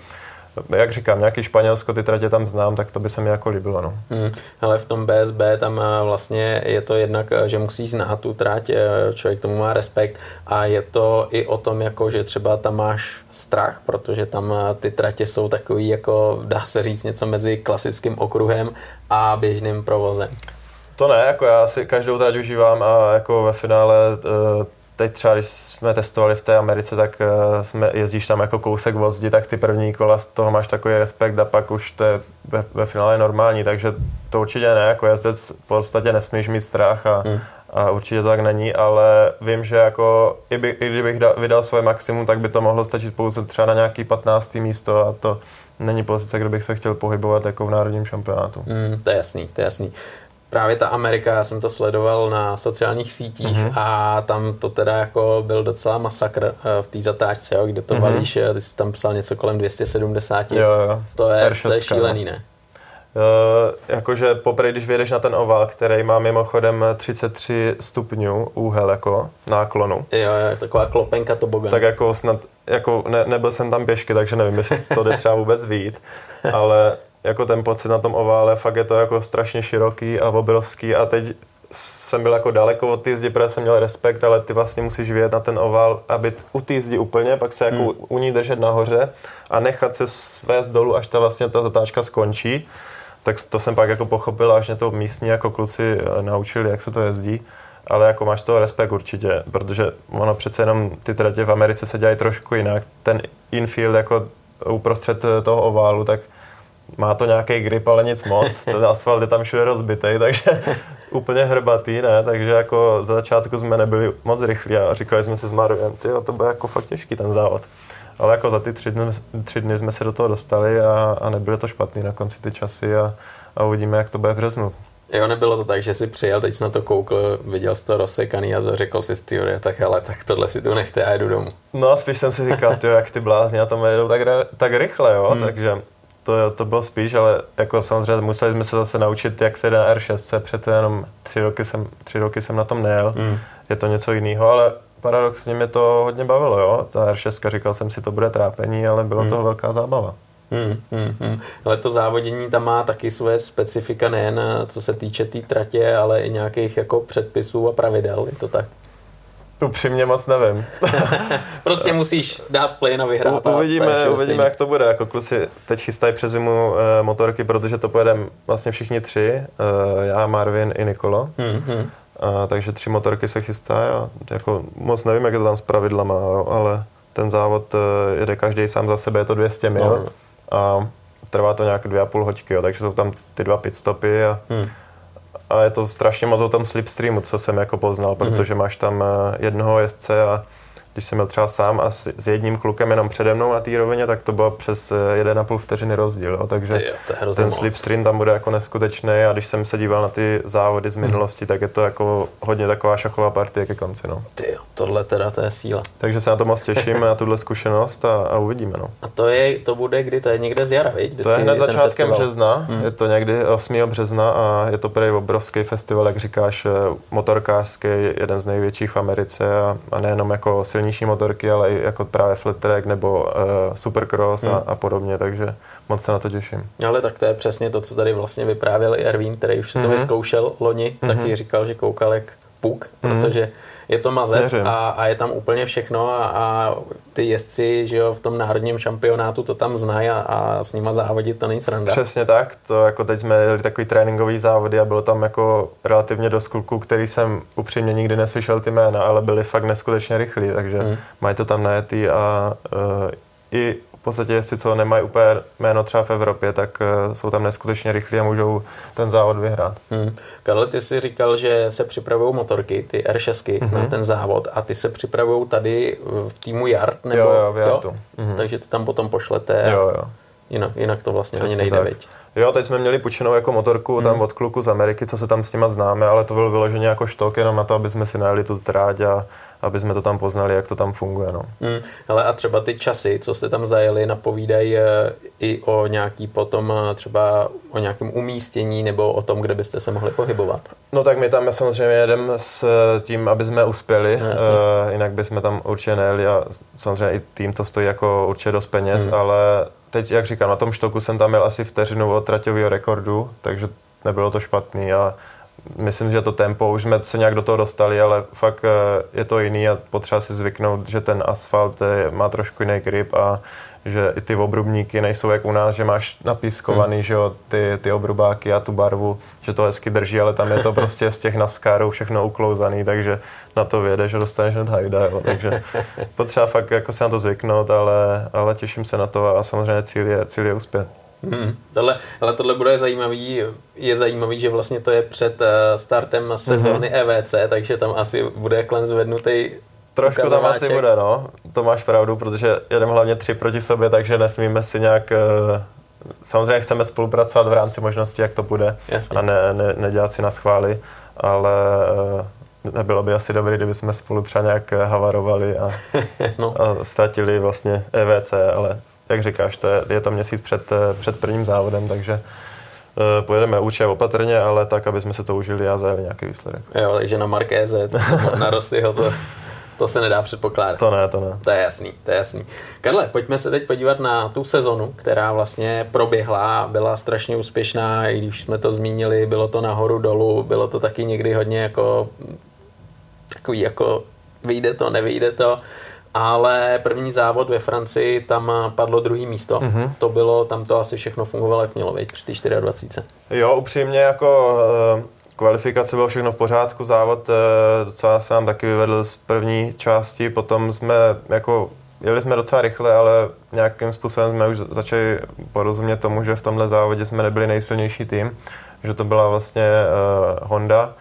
jak říkám, nějaký Španělsko, ty tratě tam znám, tak to by se mi jako líbilo. No. Hmm. Ale v tom BSB tam eh, vlastně je to jednak, eh, že musí znát tu trať, eh, člověk tomu má respekt a je to i o tom, jako, že třeba tam máš strach, protože tam ty tratě jsou takový, jako dá se říct, něco mezi klasickým okruhem a běžným provozem. To ne, jako já si každou trať užívám a jako ve finále teď třeba, když jsme testovali v té Americe, tak uh, jsme, jezdíš tam jako kousek od zdi, tak ty první kola z toho máš takový respekt a pak už to je ve, ve finále normální, takže to určitě ne, jako jezdec v podstatě nesmíš mít strach a, hmm. a určitě to tak není, ale vím, že jako i, by, i kdybych da, vydal svoje maximum, tak by to mohlo stačit pouze třeba na nějaký 15. místo a to není pozice, kde bych se chtěl pohybovat jako v národním šampionátu. Hmm, to je jasný, to je jasný právě ta Amerika, já jsem to sledoval na sociálních sítích mm-hmm. a tam to teda jako byl docela masakr eh, v té zatáčce, jo, kde to mm-hmm. valíš, ty jsi tam psal něco kolem 270, jo, jo. To, je, to je šílený, ne? Uh, jakože poprvé, když vyjedeš na ten oval, který má mimochodem 33 stupňů úhel jako náklonu. Jo, jo, taková klopenka to boga. Tak jako snad, jako ne, nebyl jsem tam pěšky, takže nevím, jestli to jde třeba vůbec vít, ale jako ten pocit na tom ovále, fakt je to jako strašně široký a obrovský a teď jsem byl jako daleko od té zdi, protože jsem měl respekt, ale ty vlastně musíš vyjet na ten oval a být u té zdi úplně, pak se jako hmm. u ní držet nahoře a nechat se svést dolů, až ta vlastně ta zatáčka skončí. Tak to jsem pak jako pochopil, až mě to místní jako kluci eh, naučili, jak se to jezdí. Ale jako máš toho respekt určitě, protože ono přece jenom ty tratě v Americe se dělají trošku jinak. Ten infield jako uprostřed toho oválu, tak má to nějaký grip, ale nic moc. Ten asfalt je tam všude rozbitý, takže *laughs* úplně hrbatý, ne? Takže jako za začátku jsme nebyli moc rychlí a říkali jsme si s Marviem, ty to bude jako fakt těžký ten závod. Ale jako za ty tři dny, tři dny jsme se do toho dostali a, a nebyly to špatný na konci ty časy a, a uvidíme, jak to bude v březnu. Jo, nebylo to tak, že jsi přijel, teď jsi na to koukl, viděl jsi to rozsekaný a řekl si ty tak ale tak tohle si tu nechte, já jdu domů. No a spíš jsem si říkal, ty jak ty blázni na tom jedou tak, tak rychle, jo, hmm. takže to, to bylo spíš, ale jako samozřejmě museli jsme se zase naučit, jak se na R6, přece jenom tři roky jsem, tři roky jsem na tom nejel, hmm. je to něco jiného, ale paradoxně mě to hodně bavilo, jo, ta R6, říkal jsem si, to bude trápení, ale bylo hmm. to velká zábava. Hmm, hmm, hmm. Ale to závodění tam má taky své specifika nejen co se týče té tý tratě, ale i nějakých jako předpisů a pravidel, je to tak? Upřímně moc nevím. *laughs* prostě musíš dát plyn a vyhrát. U, uvidíme, uvidíme jak to bude. Jako kluci teď chystají přes zimu e, motorky, protože to pojedeme vlastně všichni tři. E, já, Marvin i Nikolo. Mm-hmm. A, takže tři motorky se chystají a jako moc nevím, jak je to tam s pravidlama, ale ten závod e, jede každý sám za sebe, je to 200 mil no. a trvá to nějak dvě a půl hoďky, jo, takže jsou tam ty dva pitstopy a mm a je to strašně moc o tom slipstreamu, co jsem jako poznal, mhm. protože máš tam eh, jednoho jezdce a když jsem byl třeba sám a s, s jedním klukem jenom přede mnou na té rovině, tak to bylo přes 1,5 eh, vteřiny rozdíl. Jo. Takže Ty jo, ten slipstream tam bude jako neskutečný a když jsem se díval na ty závody z mhm. minulosti, mm. tak je to jako hodně taková šachová partie ke konci. No. Ty jo, tohle teda to je síla. Takže se na to moc těším, na tuhle zkušenost a, a uvidíme. No. A to, je, to bude kdy? To je někde z jara, viď? to je hned začátkem festival. března, mm. je to někdy 8. března a je to prý obrovský festival, jak říkáš, eh, motorkářský, jeden z největších v Americe a, a nejenom jako silný silnější motorky, ale i jako právě flat track nebo uh, supercross hmm. a, a podobně, takže moc se na to těším. Ale tak to je přesně to, co tady vlastně vyprávěl i Ervín, který už se to mm-hmm. vyzkoušel loni, mm-hmm. taky říkal, že koukal jak puk, mm-hmm. protože je to mazec a, a je tam úplně všechno a, a ty jezdci že jo, v tom národním šampionátu to tam znají a, a s nima závodit to není sranda. Přesně tak, to jako teď jsme jeli takový tréninkový závody a bylo tam jako relativně dost kluků, který jsem upřímně nikdy neslyšel ty jména, ale byli fakt neskutečně rychlí, takže mm. mají to tam najetý a uh, i podstatě, jestli co nemají úplně jméno třeba v Evropě, tak uh, jsou tam neskutečně rychlí a můžou ten závod vyhrát. Hmm. Karle, ty jsi říkal, že se připravují motorky, ty R6 mm-hmm. na ten závod a ty se připravují tady v týmu Yard, nebo? Jo, jo, v Yardu. Jo? Mm-hmm. Takže ty tam potom pošlete. Jo, jo. Jinak, jinak to vlastně Přesně ani nejde, tak. Viď? Jo, teď jsme měli půjčenou jako motorku hmm. tam od kluku z Ameriky, co se tam s nima známe, ale to byl vyloženě jako štok jenom na to, aby jsme si najeli tu tráť a aby jsme to tam poznali, jak to tam funguje. No. Hmm, ale a třeba ty časy, co jste tam zajeli, napovídají eh, i o nějaký potom eh, třeba o nějakém umístění nebo o tom, kde byste se mohli pohybovat? No tak my tam samozřejmě jedeme s eh, tím, aby jsme uspěli, no, uh, jinak bychom tam určitě nejeli a samozřejmě i tým to stojí jako určitě dost peněz, hmm. ale teď, jak říkám, na tom štoku jsem tam měl asi vteřinu od traťového rekordu, takže nebylo to špatný a myslím, že to tempo, už jsme se nějak do toho dostali, ale fakt eh, je to jiný a potřeba si zvyknout, že ten asfalt eh, má trošku jiný grip a že i ty obrubníky nejsou jak u nás, že máš napískovaný, hmm. že jo, ty, ty obrubáky a tu barvu, že to hezky drží, ale tam je to prostě z těch naskárů všechno uklouzaný, takže na to věde, že dostaneš hned hajda, jo. takže potřeba fakt jako se na to zvyknout, ale, ale těším se na to a samozřejmě cíl je, cíl je uspět. Hmm. Tohle, ale tohle bude zajímavý, je zajímavý, že vlastně to je před eh, startem sezóny mm-hmm. EVC, takže tam asi bude klen zvednutý Trošku tam asi bude, no. To máš pravdu, protože jedeme hlavně tři proti sobě, takže nesmíme si nějak... Eh, samozřejmě chceme spolupracovat v rámci možnosti, jak to bude Jasně. a ne, ne, nedělat si na schvály, ale eh, nebylo by asi dobré, kdyby jsme spolu třeba nějak havarovali a, *laughs* no. a ztratili vlastně EVC, ale jak říkáš, to je, je to měsíc před, eh, před prvním závodem, takže uh, pojedeme určitě opatrně, ale tak, aby jsme se to užili a zajeli nějaký výsledek. Jo, takže na Markéze, *laughs* na Rostyho to, to se nedá předpokládat. To ne, to ne. To je jasný, to je jasný. Karle, pojďme se teď podívat na tu sezonu, která vlastně proběhla, byla strašně úspěšná, i když jsme to zmínili, bylo to nahoru dolů, bylo to taky někdy hodně jako takový jako vyjde to, nevyjde to ale první závod ve Francii, tam padlo druhý místo. Mm-hmm. To bylo, tam to asi všechno fungovalo jak mělo, být při 24. Jo, upřímně jako eh, kvalifikace bylo všechno v pořádku, závod eh, docela se nám taky vyvedl z první části, potom jsme jako jeli jsme docela rychle, ale nějakým způsobem jsme už začali porozumět tomu, že v tomhle závodě jsme nebyli nejsilnější tým, že to byla vlastně uh, Honda.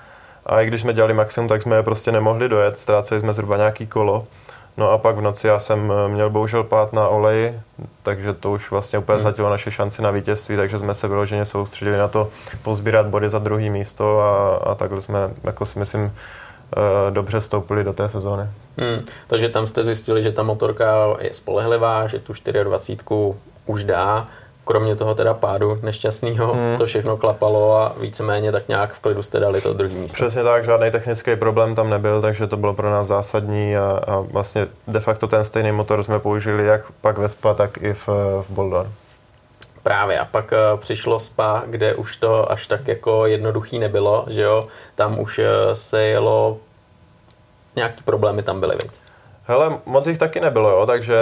A i když jsme dělali maximum, tak jsme je prostě nemohli dojet, ztráceli jsme zhruba nějaký kolo. No a pak v noci já jsem eh, měl bohužel pát na oleji, takže to už vlastně úplně hmm. zhatilo naše šanci na vítězství, takže jsme se vyloženě soustředili na to pozbírat body za druhý místo a, a takhle jsme, jako si myslím, eh, dobře vstoupili do té sezóny. Hmm, takže tam jste zjistili, že ta motorka je spolehlivá, že tu 24 už dá, kromě toho teda pádu nešťastného, hmm. to všechno klapalo a víceméně tak nějak v klidu jste dali to druhý místo. Přesně tak, žádný technický problém tam nebyl, takže to bylo pro nás zásadní a, a vlastně de facto ten stejný motor jsme použili jak pak ve SPA, tak i v, v Boulder. Právě a pak uh, přišlo SPA, kde už to až tak jako jednoduchý nebylo, že jo, tam už uh, se jelo, nějaký problémy tam byly, viď? Hele, moc jich taky nebylo, jo, takže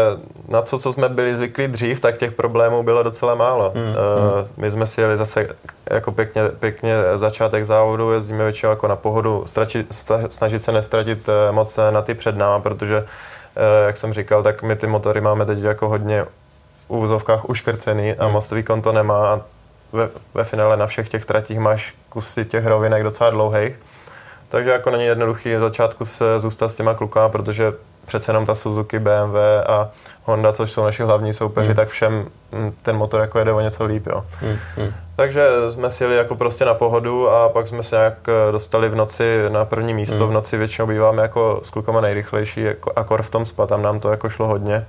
na co, co jsme byli zvyklí dřív, tak těch problémů bylo docela málo. Mm, uh, My jsme si jeli zase jako pěkně, pěkně začátek závodu, jezdíme většinou jako na pohodu, stračit, snažit se nestratit uh, moc na ty před náma, protože, uh, jak jsem říkal, tak my ty motory máme teď jako hodně v úvozovkách uškrcený a mm. moc výkon to nemá a ve, ve finále na všech těch tratích máš kusy těch rovinek docela dlouhých. Takže jako není jednoduchý začátku se zůstat s těma klukama, protože přece jenom ta Suzuki, BMW a Honda, což jsou naši hlavní soupeři, mm. tak všem mm, ten motor jako jede o něco líp. Jo. Mm. Mm. Takže jsme si jeli jako prostě na pohodu a pak jsme se nějak eh, dostali v noci na první místo. Mm. V noci většinou býváme jako s klukama nejrychlejší, jako akor v tom spa, tam nám to jako šlo hodně.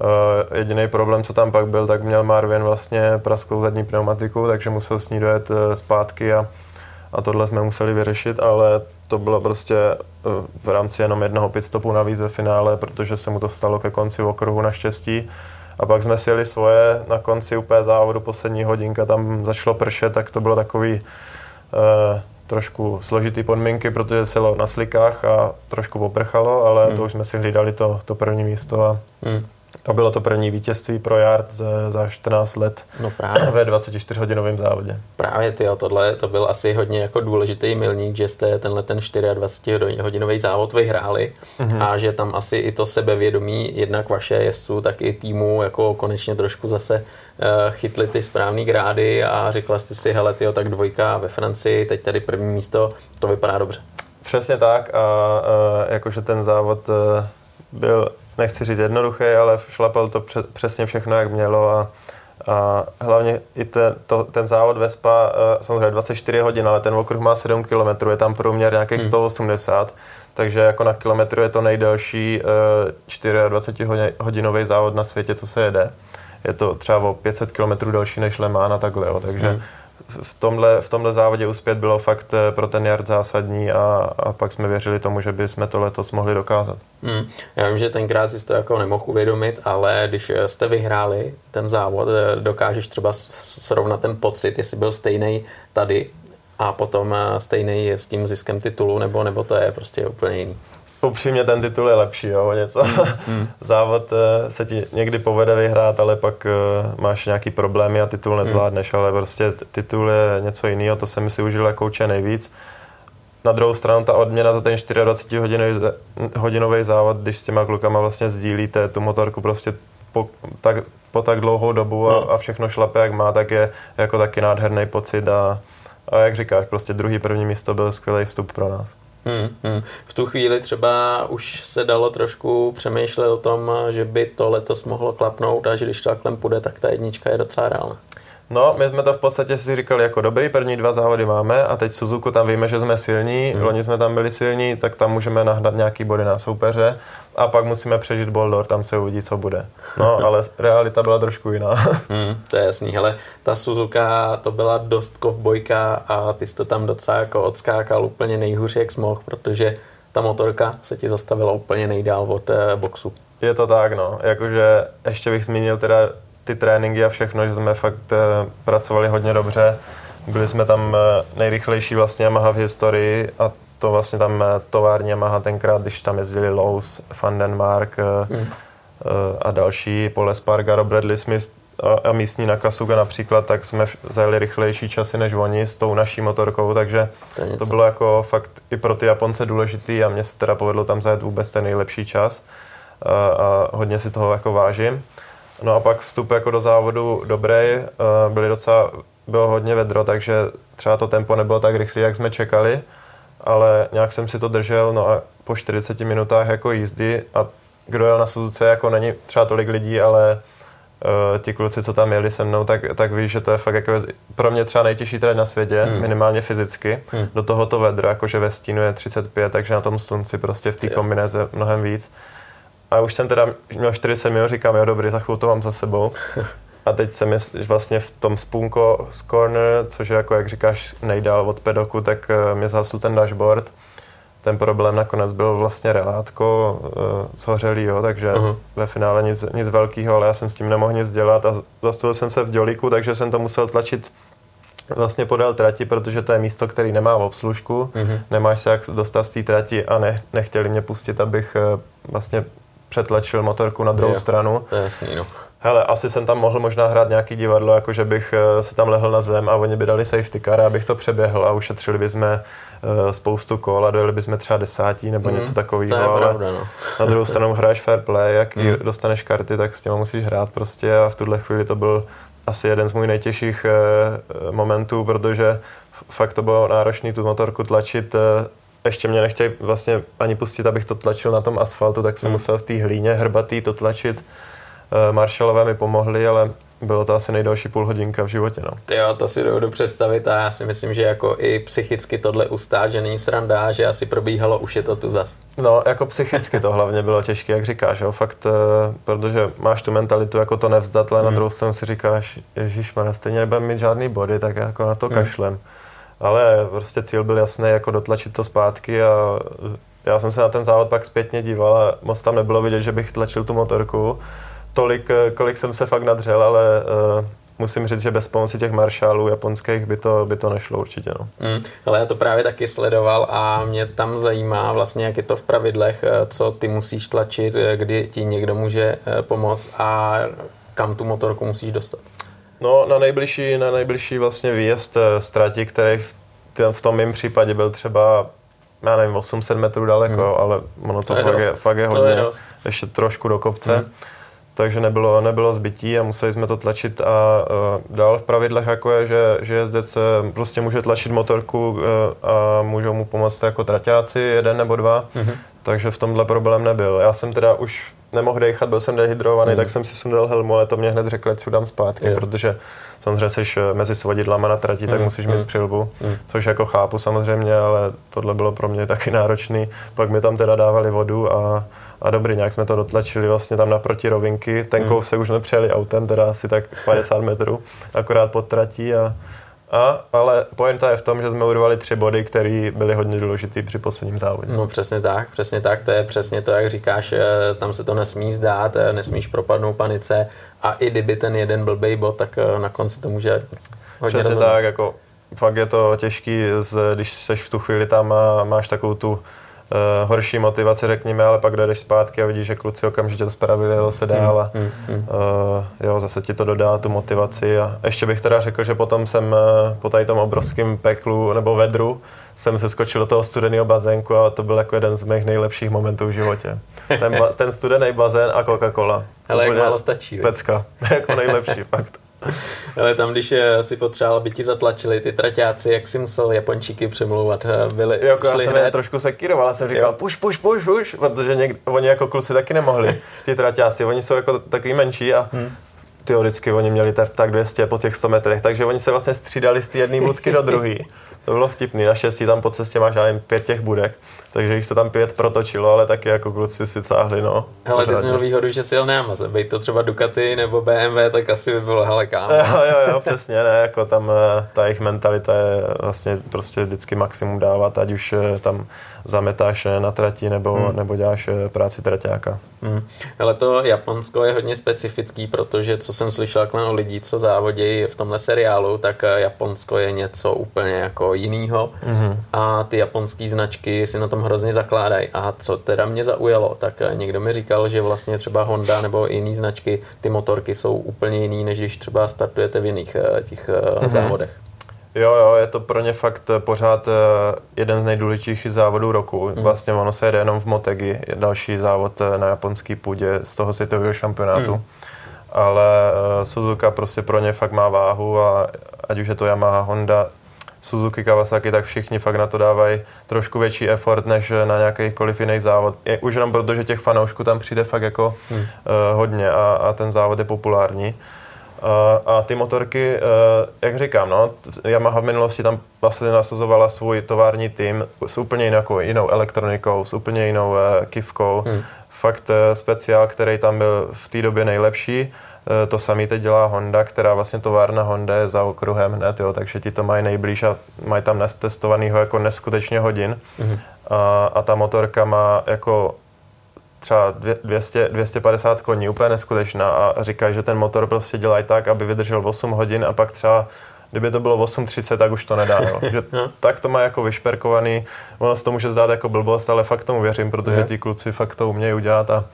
Uh, jediný problém, co tam pak byl, tak měl Marvin vlastně prasklou zadní pneumatiku, takže musel s ní dojet uh, zpátky a a tohle jsme museli vyřešit, ale to bylo prostě eh, v rámci jenom jednoho pitstopu navíc ve finále, protože se mu to stalo ke konci okruhu naštěstí. A pak jsme si jeli svoje, na konci úplně závodu, poslední hodinka, tam začalo pršet, tak to bylo takový eh, trošku složitý podmínky, protože se na slikách a trošku poprchalo, ale hmm. to už jsme si hlídali to, to první místo a hmm. To bylo to první vítězství pro Yard za, za 14 let no *clears throat* právě. ve 24-hodinovém závodě. Právě ty, tohle to byl asi hodně jako důležitý milník, že jste tenhle ten 24-hodinový závod vyhráli mm-hmm. a že tam asi i to sebevědomí jednak vaše jezdců, tak i týmu jako konečně trošku zase uh, chytli ty správné grády a řekla jste si, hele tyjo, tak dvojka ve Francii, teď tady první místo, to vypadá dobře. Přesně tak a uh, jakože ten závod uh, byl nechci říct jednoduchý, ale šlapal to přesně všechno, jak mělo a, a hlavně i ten, to, ten závod Vespa, uh, samozřejmě 24 hodin, ale ten okruh má 7 km, je tam průměr nějakých hmm. 180, takže jako na kilometru je to nejdelší uh, 24 hodinový závod na světě, co se jede. Je to třeba o 500 km delší než Le Mans a takhle, jo. takže hmm v tomhle, v tomhle závodě uspět bylo fakt eh, pro ten Jard zásadní a, a pak jsme věřili tomu, že bychom to letos mohli dokázat. Hmm. Já vím, že tenkrát si to jako nemohl uvědomit, ale když eh, jste vyhráli ten závod, eh, dokážeš třeba srovnat ten pocit, jestli byl stejný tady a potom stejný s tím ziskem titulu, nebo, nebo to je prostě úplně jiný upřímně ten titul je lepší, jo, něco. Hmm. *laughs* Závod eh, se ti někdy povede vyhrát, ale pak eh, máš nějaký problémy a titul hmm. nezvládneš, hmm. ale prostě titul je něco jiného, to jsem si užil jako uče nejvíc. Na druhou stranu ta odměna za ten 24 hodinový, hodinový závod, když s těma klukama vlastně sdílíte tu motorku prostě po tak, po tak dlouhou dobu a, no. a všechno šlape jak má, tak je jako taky nádherný pocit a, a jak říkáš, prostě druhý, první místo byl skvělý vstup pro nás. Hmm, hmm. V tu chvíli třeba už se dalo trošku přemýšlet o tom, že by to letos mohlo klapnout a že když to takhle půjde, tak ta jednička je docela reálná. No, my jsme to v podstatě si říkali jako dobrý, první dva závody máme a teď Suzuku tam víme, že jsme silní, hmm. loni jsme tam byli silní, tak tam můžeme nahnat nějaký body na soupeře a pak musíme přežít Boldor, tam se uvidí, co bude. No, *laughs* ale realita byla trošku jiná. *laughs* Hmm, to je jasný, hele, ta Suzuka to byla dost kovbojka a ty jsi to tam docela jako odskákal úplně nejhůř, jak jsi mohl, protože ta motorka se ti zastavila úplně nejdál od eh, boxu. Je to tak, no. Jakože ještě bych zmínil teda ty tréninky a všechno, že jsme fakt uh, pracovali hodně dobře. Byli jsme tam uh, nejrychlejší vlastně Yamaha v historii a to vlastně tam uh, tovární Yamaha tenkrát, když tam jezdili Lowe's, Vandenmark uh, hmm. uh, a další, Paul Espargaro, Bradley Smith a, a místní Nakasuga například, tak jsme zajeli rychlejší časy než oni s tou naší motorkou, takže to, to bylo jako fakt i pro ty Japonce důležitý a mně se teda povedlo tam zajet vůbec ten nejlepší čas. a, a hodně si toho jako vážím. No a pak vstup jako do závodu dobrý, byly docela, bylo hodně vedro, takže třeba to tempo nebylo tak rychlé, jak jsme čekali, ale nějak jsem si to držel, no a po 40 minutách jako jízdy a kdo jel na Suzuce, jako není třeba tolik lidí, ale uh, ti kluci, co tam jeli se mnou, tak, tak víš, že to je fakt jako pro mě třeba nejtěžší trať na světě, hmm. minimálně fyzicky. Hmm. Do tohoto vedra, jakože ve stínu je 35, takže na tom slunci prostě v té kombinéze mnohem víc. A už jsem teda měl 40 minut, říkám, jo dobrý, za to mám za sebou. *laughs* A teď jsem je vlastně v tom Spunko z corner, což je jako, jak říkáš, nejdál od pedoku, tak eh, mě zasl ten dashboard ten problém nakonec byl vlastně relátko uh, jo, takže uh-huh. ve finále nic, nic velkého, ale já jsem s tím nemohl nic dělat a zastavil jsem se v dělíku, takže jsem to musel tlačit vlastně podél trati, protože to je místo, který nemá obslužku, uh-huh. nemáš se jak dostat z té trati a ne, nechtěli mě pustit, abych uh, vlastně přetlačil motorku na druhou jo, stranu. To je jasný, no. Hele, asi jsem tam mohl možná hrát nějaký divadlo, jako že bych uh, se tam lehl na zem a oni by dali safety car, abych to přeběhl a ušetřili bychom uh, spoustu kol a dojeli bychom třeba desátí nebo mm, něco takového, ale pravda, no. na druhou *laughs* stranu hraješ fair play, jak mm. dostaneš karty, tak s těma musíš hrát prostě a v tuhle chvíli to byl asi jeden z můj nejtěžších uh, momentů, protože fakt to bylo náročné tu motorku tlačit ještě mě nechtěli vlastně ani pustit, abych to tlačil na tom asfaltu, tak jsem mm. musel v té hlíně hrbatý to tlačit. Marshallové mi pomohli, ale bylo to asi nejdelší půl hodinka v životě. No. Jo, to si dovedu představit a já si myslím, že jako i psychicky tohle ustát, že není sranda, že asi probíhalo, už je to tu zas. No, jako psychicky to hlavně bylo těžké, jak říkáš, jo, fakt, eh, protože máš tu mentalitu jako to nevzdat, ale mm. na druhou stranu si říkáš, Ježíš, stejně nebudeme mít žádný body, tak jako na to mm. kašlem. Ale prostě cíl byl jasný, jako dotlačit to zpátky a já jsem se na ten závod pak zpětně díval a moc tam nebylo vidět, že bych tlačil tu motorku tolik, eh, kolik jsem se fakt nadřel, ale uh, musím říct, že bez pomoci těch maršálů japonských by to, by to nešlo určitě. No. Mm, ale já to právě taky sledoval a mě tam zajímá vlastně, jak je to v pravidlech, eh, co ty musíš tlačit, kdy ti někdo může pomoct a kam tu motorku musíš dostat. No na nejbližší, na nejbližší vlastně výjezd ztrati, který v, v tom mém případě byl třeba já nevím, 800 metrů daleko, hmm. ale ono to, to fakt, je, fakt je hodně, je ještě trošku do kopce. Hmm takže nebylo, nebylo zbytí a museli jsme to tlačit a uh, dál v pravidlech jako je, že, že jezdec uh, prostě může tlačit motorku uh, a můžou mu pomoct jako traťáci, jeden nebo dva, mm-hmm. takže v tomhle problém nebyl. Já jsem teda už nemohl dechat, byl jsem dehydrovaný, mm. tak jsem si sundal helmu, ale to mě hned řekl, ať si dám zpátky, je. protože samozřejmě jsi mezi svodidlama na trati, tak mm. musíš mít mm. přilbu, mm. což jako chápu samozřejmě, ale tohle bylo pro mě taky náročný. Pak mi tam teda dávali vodu a a dobrý, nějak jsme to dotlačili vlastně tam naproti rovinky. Ten mm. kousek už jsme přijeli autem, teda asi tak 50 metrů, akorát pod tratí a, a, ale pointa je v tom, že jsme urvali tři body, které byly hodně důležité při posledním závodě. No přesně tak, přesně tak, to je přesně to, jak říkáš, eh, tam se to nesmí zdát, eh, nesmíš propadnout panice a i kdyby ten jeden blbej bod, tak eh, na konci to může hodně Přesně tak, jako fakt je to těžký, když jsi v tu chvíli tam a máš takovou tu uh, horší motivace, řekněme, ale pak dojdeš zpátky a vidíš, že kluci okamžitě to spravili, jelo se dál a uh, jo, zase ti to dodá tu motivaci a ještě bych teda řekl, že potom jsem uh, po tady tom obrovském peklu nebo vedru jsem se skočil do toho studeného bazénku a to byl jako jeden z mých nejlepších momentů v životě. Ten, ten studený bazén a Coca-Cola. Ale jak málo stačí. Pecka, *laughs* jako nejlepší, fakt. *laughs* Ale tam, když si potřeboval, aby ti zatlačili ty traťáci, jak si musel Japončíky přemlouvat? Eh, byli, jako já jsem hned... trošku sekiroval, jsem říkal puš, puš, puš, puš, protože něk, oni jako kluci taky nemohli, *laughs* ty traťáci, oni jsou jako takový menší a hmm. teoreticky oni měli tak, tak 200 po těch 100 metrech, takže oni se vlastně střídali z té jedné budky do druhé. *laughs* To bylo vtipný, naštěstí tam po cestě máš, já pět těch budek takže jich se tam pět protočilo, ale taky jako kluci si cáhli, no. Hele, ty jsi měl výhodu, že si jel na Amazon, bej to třeba Ducati nebo BMW, tak asi by bylo, hele, kámo. Jo, jo, jo, přesně, ne, jako tam eh, ta jejich mentalita je vlastně prostě vždycky maximum dávat, ať už eh, tam zametáš eh, na trati nebo, hmm. nebo děláš práci traťáka. Hmm. Ale to Japonsko je hodně specifický, protože co jsem slyšel o lidí, co závodí v tomhle seriálu, tak Japonsko je něco úplně jako jinýho hmm. a ty japonské značky si na tom hrozně zakládají. A co teda mě zaujalo, tak eh, někdo mi říkal, že vlastně třeba Honda nebo jiné značky, ty motorky jsou úplně jiný, než když třeba startujete v jiných eh, těch mm-hmm. závodech. Jo, jo, je to pro ně fakt pořád jeden z nejdůležitějších závodů roku. Hmm. Vlastně ono se jede jenom v Motegi, je další závod na japonský půdě z toho světového šampionátu. Hmm. Ale Suzuka prostě pro ně fakt má váhu a ať už je to Yamaha, Honda, Suzuki, Kawasaki, tak všichni fakt na to dávají trošku větší effort než na nějakýkoliv jiný závod. Je, už jenom proto, že těch fanoušků tam přijde fakt jako hmm. uh, hodně a, a ten závod je populární. Uh, a ty motorky, uh, jak říkám, no, Yamaha v minulosti tam vlastně nasazovala svůj tovární tým s úplně jinou, jinou elektronikou, s úplně jinou uh, kivkou. Hmm. Fakt uh, speciál, který tam byl v té době nejlepší. Eh, to samé teď dělá Honda, která vlastně továrna Honda je za okruhem hned, jo, takže ti to mají nejblíž a mají tam nestestovanýho jako neskutečně hodin. Mm-hmm. A, a ta motorka má jako třeba 200, 250 koní, úplně neskutečná a říkají, že ten motor prostě dělají tak, aby vydržel 8 hodin a pak třeba kdyby to bylo 8.30, tak už to nedá. Jo. *laughs* Že tak to má jako vyšperkovaný, ono se to může zdát jako blbost, ale fakt tomu věřím, protože ti kluci fakt to umějí udělat a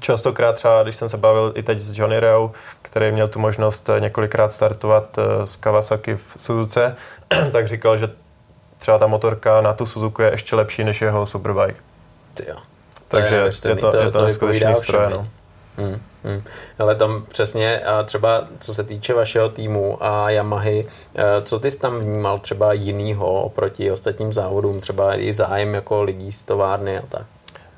Častokrát třeba, když jsem se bavil i teď s Johnny Reu, který měl tu možnost eh, několikrát startovat z eh, Kawasaki v Suzuce, *clears throat* tak říkal, že třeba ta motorka na tu Suzuku je ještě lepší než jeho Superbike. Jo. Takže je, je to, to, je to, to neskutečný stroj. No. Hmm, hmm. Ale tam přesně, a třeba co se týče vašeho týmu a Yamahy, eh, co ty jsi tam vnímal třeba jinýho oproti ostatním závodům, třeba i zájem jako lidí z továrny a tak?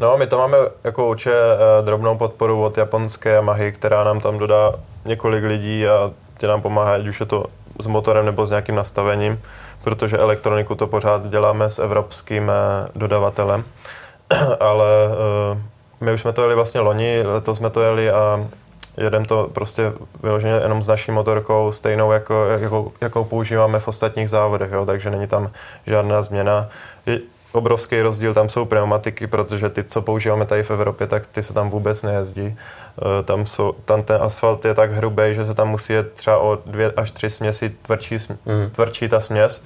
No, my to máme jako určitě eh, drobnou podporu od japonské Yamahy, která nám tam dodá několik lidí a tě nám pomáhá, ať už je to s motorem nebo s nějakým nastavením, protože elektroniku to pořád děláme s evropským eh, dodavatelem. *clears throat* Ale eh, my už jsme to jeli vlastně loni, letos jsme to jeli a jedem to prostě vyloženě jenom s naší motorkou, stejnou, jako, jako, jakou používáme v ostatních závodech, jo, takže není tam žádná změna obrovský rozdíl tam jsou pneumatiky, protože ty, co používáme tady v Evropě, tak ty se tam vůbec nejezdí. Eh, tam, jsou, tam ten asfalt je tak hrubý, že se tam musí jet třeba o dvě až tři směsi tvrdší, mm. tvrdší ta směs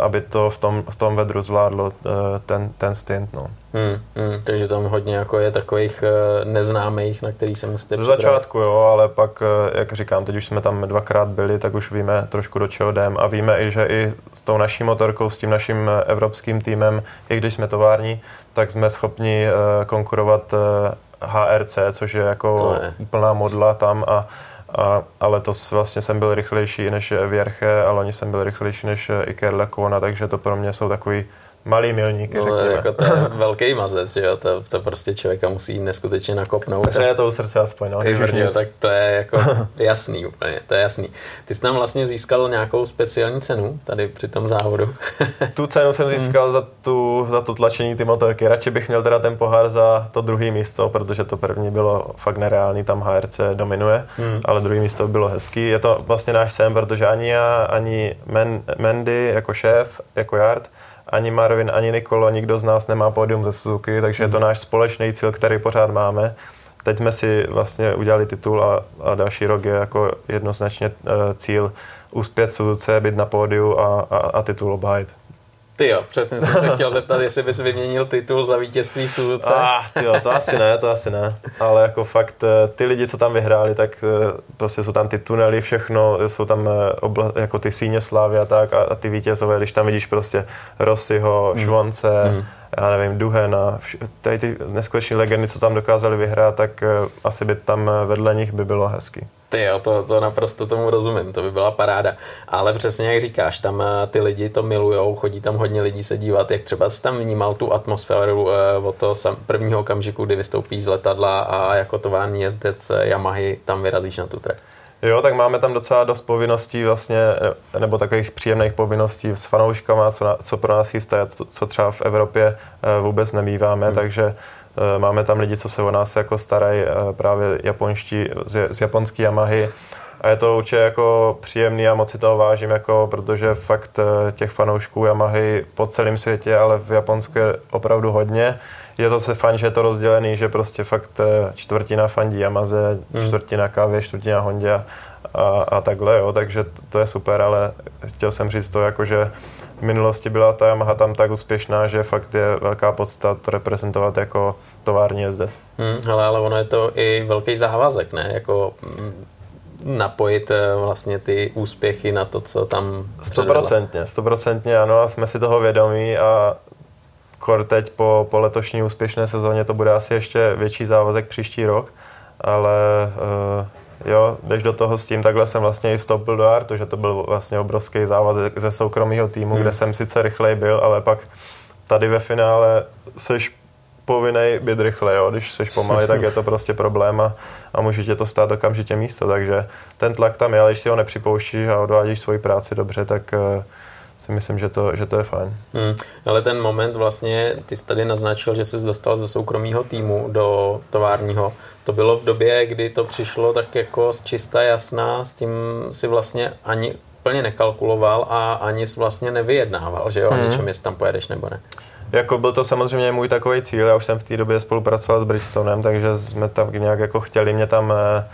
aby to v tom, v tom vedru zvládlo eh, ten, ten stint. No. Hmm, hmm, takže tam hodně jako je takových eh, neznámých, na který se musíte Ze začátku jo, ale pak, jak říkám, teď už jsme tam dvakrát byli, tak už víme trošku do čeho jdem a víme i, že i s tou naší motorkou, s tím naším evropským týmem, i když jsme tovární, tak jsme schopni konkurovat HRC, což je jako je. úplná modla tam a a, a letos vlastně jsem byl rychlejší než Věrche a loni jsem byl rychlejší než Iker Lekona, takže to pro mě jsou takový malý milník, no, řekněme. Jako to je *laughs* velký mazec, že jo, to, to prostě člověka musí neskutečně nakopnout. Takže je to u srdce aspoň, no. Ty vrdě, tak to je jako *laughs* jasný úplně, to je jasný. Ty jsi tam vlastně získal nějakou speciální cenu tady při tom závodu. tu cenu jsem hmm. získal hmm. za, tu, za to tlačení ty motorky. Radši bych měl teda ten pohár za to druhé místo, protože to první bylo fakt nereálný, tam HRC dominuje, hmm. ale druhé místo bylo hezký. Je to vlastně náš sen, protože ani já, ani Mendy jako šéf, jako Yard, ani Marvin, ani Nikolo, nikdo z nás nemá pódium ze Suzuki, takže je to mhm. náš společný cíl, který pořád máme. Teď jsme si vlastně udělali titul a, a další rok je jako jednoznačně uh, cíl uspět Suzuce, být na pódiu a, a, a titul obhájit. Ty jo, přesně jsem se chtěl zeptat, jestli bys vyměnil titul za vítězství v Suzuce. Ah, ty jo, to asi ne, to asi ne. Ale jako fakt eh, ty lidi, co tam vyhráli, tak eh, prostě jsou tam ty tunely, všechno, jsou tam eh, obla, jako ty síně slávy a tak a, a ty vítězové, když tam vidíš prostě Rossiho, hmm. Švonce, mm. Já nevím, Duhena, tady ty neskutečné legendy, co tam dokázali vyhrát, tak asi by tam vedle nich by bylo hezky. Ty jo, to, to naprosto tomu rozumím, to by byla paráda. Ale přesně jak říkáš, tam eh, ty lidi to milujou, chodí tam hodně lidí se dívat, jak třeba jsi tam vnímal tu atmosféru eh, od toho prvního okamžiku, kdy vystoupí z letadla a jako tovární jezdec eh, Yamahy tam vyrazíš na tu trať. Jo, tak máme tam docela dost povinností vlastně, nebo takových příjemných povinností s fanouškama, co, na, co pro nás chystá, co třeba v Evropě vůbec nemýváme, hmm. takže Eh, máme tam lidi, co se o nás jako starají, eh, právě japonští, z, z japonský Yamahy. A je to určitě jako příjemný a moc si toho vážím, jako, protože fakt eh, těch fanoušků Yamahy po celém světě, ale v Japonsku je opravdu hodně. Je zase fajn, že je to rozdělený, že prostě fakt čtvrtina fandí Yamaze, hmm. čtvrtina kávě, čtvrtina Hondě a, a takhle, jo, takže to je super, ale chtěl jsem říct to, jako, že v minulosti byla ta Yamaha tam tak úspěšná, že fakt je velká podsta to reprezentovat jako tovární jezdec. Hmm, ale, ale ono je to i velký závazek, ne? Jako, mm, napojit eh, vlastně ty úspěchy na to, co tam Stoprocentně, stoprocentně ano a jsme si toho vědomí a kor teď po, po letošní úspěšné sezóně to bude asi ještě větší závazek příští rok, ale uh, jo, jdeš do toho s tím, takhle jsem vlastně i vstoupil do Artu, že to byl vlastně obrovský závazek ze soukromého týmu, hmm. kde jsem sice rychlej byl, ale pak tady ve finále seš povinnej být rychle, jo. Když jsi pomalý, tak je to prostě problém a, a může tě to stát okamžitě místo, takže ten tlak tam je, ale když si ho nepřipouštíš a odvádíš svoji práci dobře, tak uh, si myslím, že to, že to je fajn. Hmm. Ale ten moment vlastně, ty jsi tady naznačil, že jsi dostal ze soukromého týmu do továrního. To bylo v době, kdy to přišlo tak jako z čista jasná, s tím si vlastně ani úplně nekalkuloval a ani vlastně nevyjednával, že jo, hmm. něčem, jestli tam pojedeš nebo ne. Jako byl to samozřejmě můj takový cíl, já už jsem v té době spolupracoval s Bridgestonem, takže jsme tam nějak jako chtěli mě tam eh,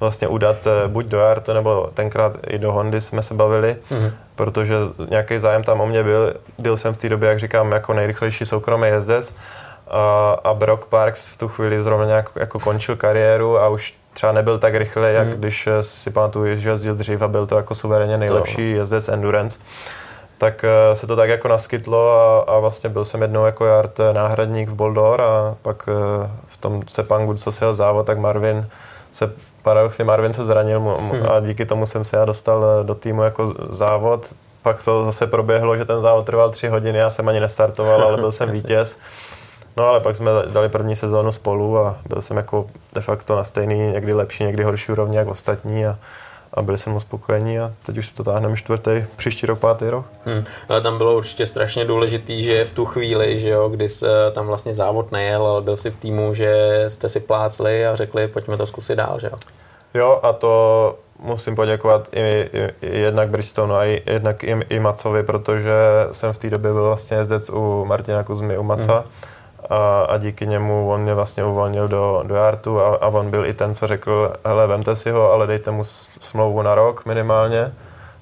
vlastně udat eh, buď do Arto, nebo tenkrát i do Hondy jsme se bavili, mm-hmm. protože nějaký zájem tam o mě byl. Byl jsem v té době, jak říkám, jako nejrychlejší soukromý jezdec a, a Brock Parks v tu chvíli zrovna nějak jako končil kariéru a už třeba nebyl tak rychlý, jak mm. když eh, si pamatuju, že jezdil dřív a byl to jako suverénně nejlepší to. jezdec endurance tak eh, se to tak jako naskytlo a, a vlastně byl jsem jednou jako Jart náhradník v Boldor a pak v tom Sepangu, co se závod, tak Marvin se paradoxně Marvin se zranil hmm. a díky tomu jsem se já dostal eh, do týmu jako závod. Pak se zase proběhlo, že ten závod trval tři hodiny, já jsem ani nestartoval, ale byl *laughs* jsem vítěz. No ale pak jsme dali první sezónu spolu a byl jsem jako de facto na stejný, někdy lepší, někdy horší úrovni jak ostatní a a byli jsme spokojení a teď už to táhneme čtvrtý, příští rok, pátý rok. Hmm. Ale tam bylo určitě strašně důležitý, že v tu chvíli, že jo, kdy se tam vlastně závod nejel, ale byl si v týmu, že jste si plácli a řekli, pojďme to zkusit dál, že jo? Jo, a to musím poděkovat i, i, i jednak Bristonu a i, jednak i, i Macovi, protože jsem v té době byl vlastně jezdec u Martina Kuzmy, u Maca. Hmm a, a díky němu on mě vlastně uvolnil do, do Jartu a, a on byl i ten, co řekl, hele, vemte si ho, ale dejte mu smlouvu na rok minimálně,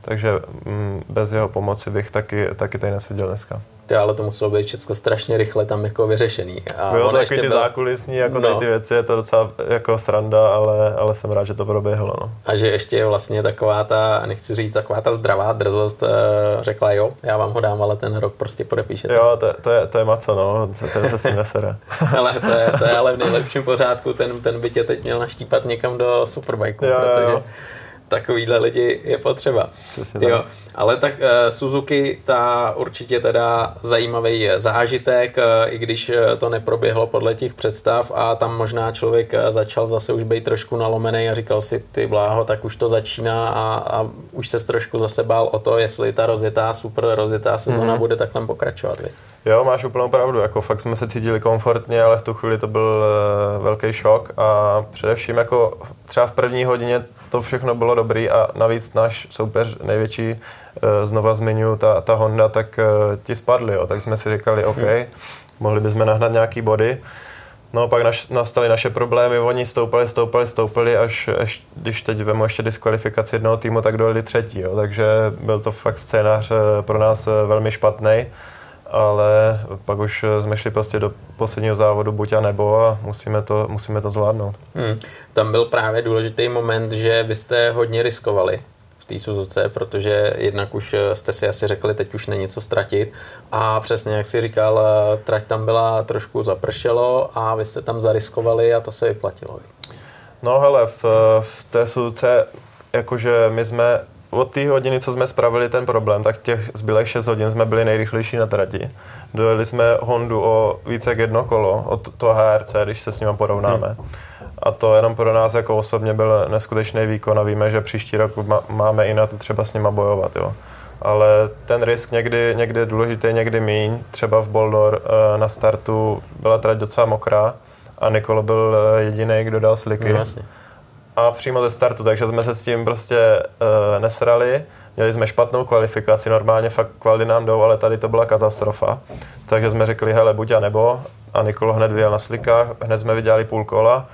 takže mm, bez jeho pomoci bych taky, taky tady neseděl dneska. Ty, ale to muselo být všechno strašně rychle tam jako vyřešený. A Bylo to takový ty byl... zákulisní, jako no. ty věci, je to docela jako sranda, ale, ale jsem rád, že to proběhlo. No. A že ještě je vlastně taková ta, nechci říct, taková ta zdravá drzost uh, řekla, jo, já vám ho dám, ale ten rok prostě podepíšete. Jo, to, to, je, to je maco, no, to se s ním nesere. *laughs* ale to je, to je ale v nejlepším pořádku, ten, ten by tě teď měl naštípat někam do Superbike, protože... Jo takovýhle lidi je potřeba. Jo, ale tak uh, Suzuki, ta určitě teda zajímavý zážitek, uh, i když eh, to neproběhlo podle těch představ a tam možná člověk začal zase už být trošku nalomený a říkal si, ty bláho, tak už to začíná a, a už se trošku zase bál o to, jestli ta rozjetá, super rozjetá sezona mm-hmm. bude tak tam pokračovat. Vy. Jo, máš úplnou pravdu, jako fakt jsme se cítili komfortně, ale v tu chvíli to byl uh, velký šok a především jako třeba v první hodině to všechno bylo dobrý a navíc náš soupeř největší, eh, znova zmiňuji, ta, ta Honda, tak eh, ti spadli, jo. tak jsme si říkali, OK, hmm. mohli bychom nahnat nějaký body. No pak naš, nastaly naše problémy, oni stoupali, stoupali, stoupali, až, až když teď vemu ještě diskvalifikaci jednoho týmu, tak dojeli třetí, jo. takže byl to fakt scénář eh, pro nás velmi špatný ale pak už jsme šli prostě do posledního závodu buď a nebo a musíme to, musíme to zvládnout. Hmm. Tam byl právě důležitý moment, že vy jste hodně riskovali v té Suzuce, protože jednak už jste si asi řekli, teď už není co ztratit a přesně jak si říkal, trať tam byla trošku zapršelo a vy jste tam zariskovali a to se vyplatilo. No hele, v, v té Suzuce jakože my jsme od té hodiny, co jsme spravili ten problém, tak těch zbylých 6 hodin jsme byli nejrychlejší na trati. Dojeli jsme Hondu o více jak jedno kolo, od toho HRC, když se s ním porovnáme. Hmm. A to jenom pro nás jako osobně byl neskutečný výkon a víme, že příští rok máme i na to třeba s nima bojovat. Jo. Ale ten risk někdy, někdy je důležitý, někdy míň. Třeba v Boldor eh, na startu byla trať docela mokrá a Nikolo byl eh, jediný, kdo dal sliky. No, a přímo ze startu, takže jsme se s tím prostě uh, nesrali. Měli jsme špatnou kvalifikaci, normálně fakt kvali nám jdou, ale tady to byla katastrofa. Takže jsme řekli, hele, buď a nebo. A Nikolo hned vyjel na slikách, hned jsme vydělali půl kola.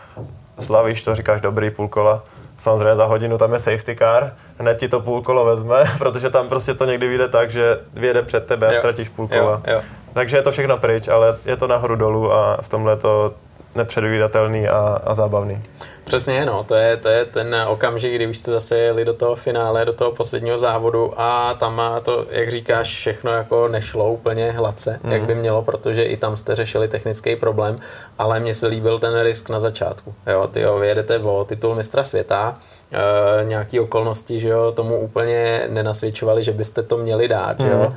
Slavíš to, říkáš dobrý půl kola. Samozřejmě za hodinu tam je safety car, hned ti to půl kolo vezme, *laughs* protože tam prostě to někdy vyjde tak, že vyjede před tebe a jo. ztratíš půl kola. Jo, jo. Takže je to všechno pryč, ale je to nahoru dolů a v tomhle to nepředvídatelný a, a zábavný. Přesně, no, to je, to je ten okamžik, kdy už jste zase jeli do toho finále, do toho posledního závodu a tam má to, jak říkáš, všechno jako nešlo úplně hladce, mm. jak by mělo, protože i tam jste řešili technický problém, ale mně se líbil ten risk na začátku. Jo, ty jo, vyjedete o titul mistra světa, e, nějaký okolnosti, že jo, tomu úplně nenasvědčovali, že byste to měli dát, mm. jo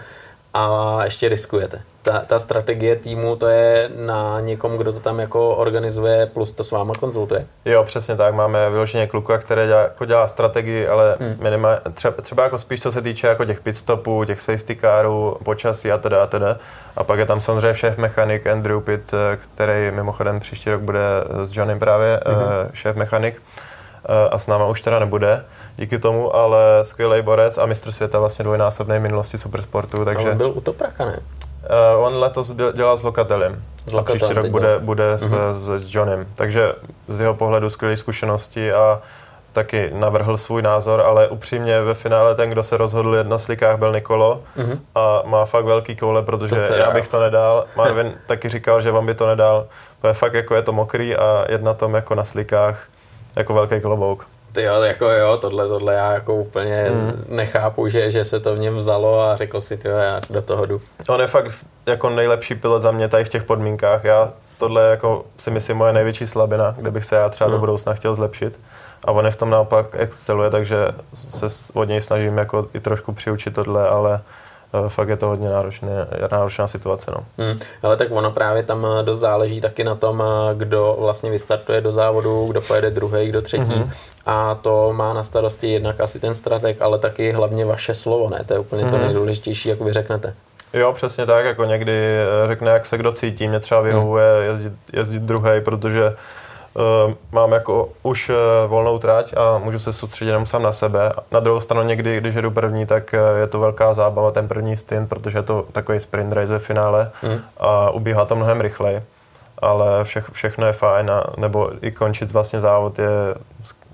a ještě riskujete. Ta, ta strategie týmu, to je na někom, kdo to tam jako organizuje, plus to s váma konzultuje. Jo, přesně tak. Máme vyloženě kluka, které dělá, jako dělá strategii, ale hmm. minima, třeba, třeba, jako spíš co se týče jako těch pitstopů, těch safety carů, počasí a teda a teda. A pak je tam samozřejmě šéf mechanik Andrew Pitt, eh, který mimochodem příští rok bude s Johnem právě hmm. šéf mechanik eh, a s náma už teda nebude díky tomu, ale skvělý borec a mistr světa vlastně dvojnásobné minulosti supersportu. Takže... A on byl u Topraka, ne? Uh, on letos dělal s Lokatelem. S Lokatelem příští rok bude, bude s, uh-huh. s Johnem. Takže z jeho pohledu skvělé zkušenosti a taky navrhl svůj názor, ale upřímně ve finále ten, kdo se rozhodl jet na slikách, byl Nikolo uh-huh. a má fakt velký koule, protože to já bych to nedal. *laughs* Marvin taky říkal, že vám by to nedal. To je fakt jako je to mokrý a jet na tom jako na slikách jako velký klobouk. Ty jo, jako jo, tohle, tohle já jako úplně mm. nechápu, že, že se to v něm vzalo a řekl si, ty já do toho jdu. On je fakt jako nejlepší pilot za mě tady v těch podmínkách. Já tohle jako si myslím moje největší slabina, kde bych se já třeba mm. do budoucna chtěl zlepšit. A on je v tom naopak exceluje, takže se od něj snažím jako i trošku přiučit tohle, ale fakt je to hodně náročné, náročná situace. No. Hmm, ale tak ono právě tam eh, dost záleží taky na tom, eh, kdo vlastně vystartuje do závodu, kdo pojede druhý, kdo třetí. Mm-hmm. A to má na starosti jednak asi ten strateg, ale taky hlavně vaše slovo, ne? To je úplně mm-hmm. to mhm. nejdůležitější, jak vy řeknete. Jo, přesně tak, jako někdy řekne, jak se kdo cítí. Mě třeba vyhovuje jezdit, jezdit druhý, protože uh, mám jako už uh, volnou trať a můžu se soustředit jenom sám na sebe. Na druhou stranu někdy, když jedu první, tak uh, je to velká zábava ten první stint, protože je to takový sprint race ve finále hmm. a ubíhá to mnohem rychleji. Ale vše, všechno je fajn, a, nebo i končit vlastně závod je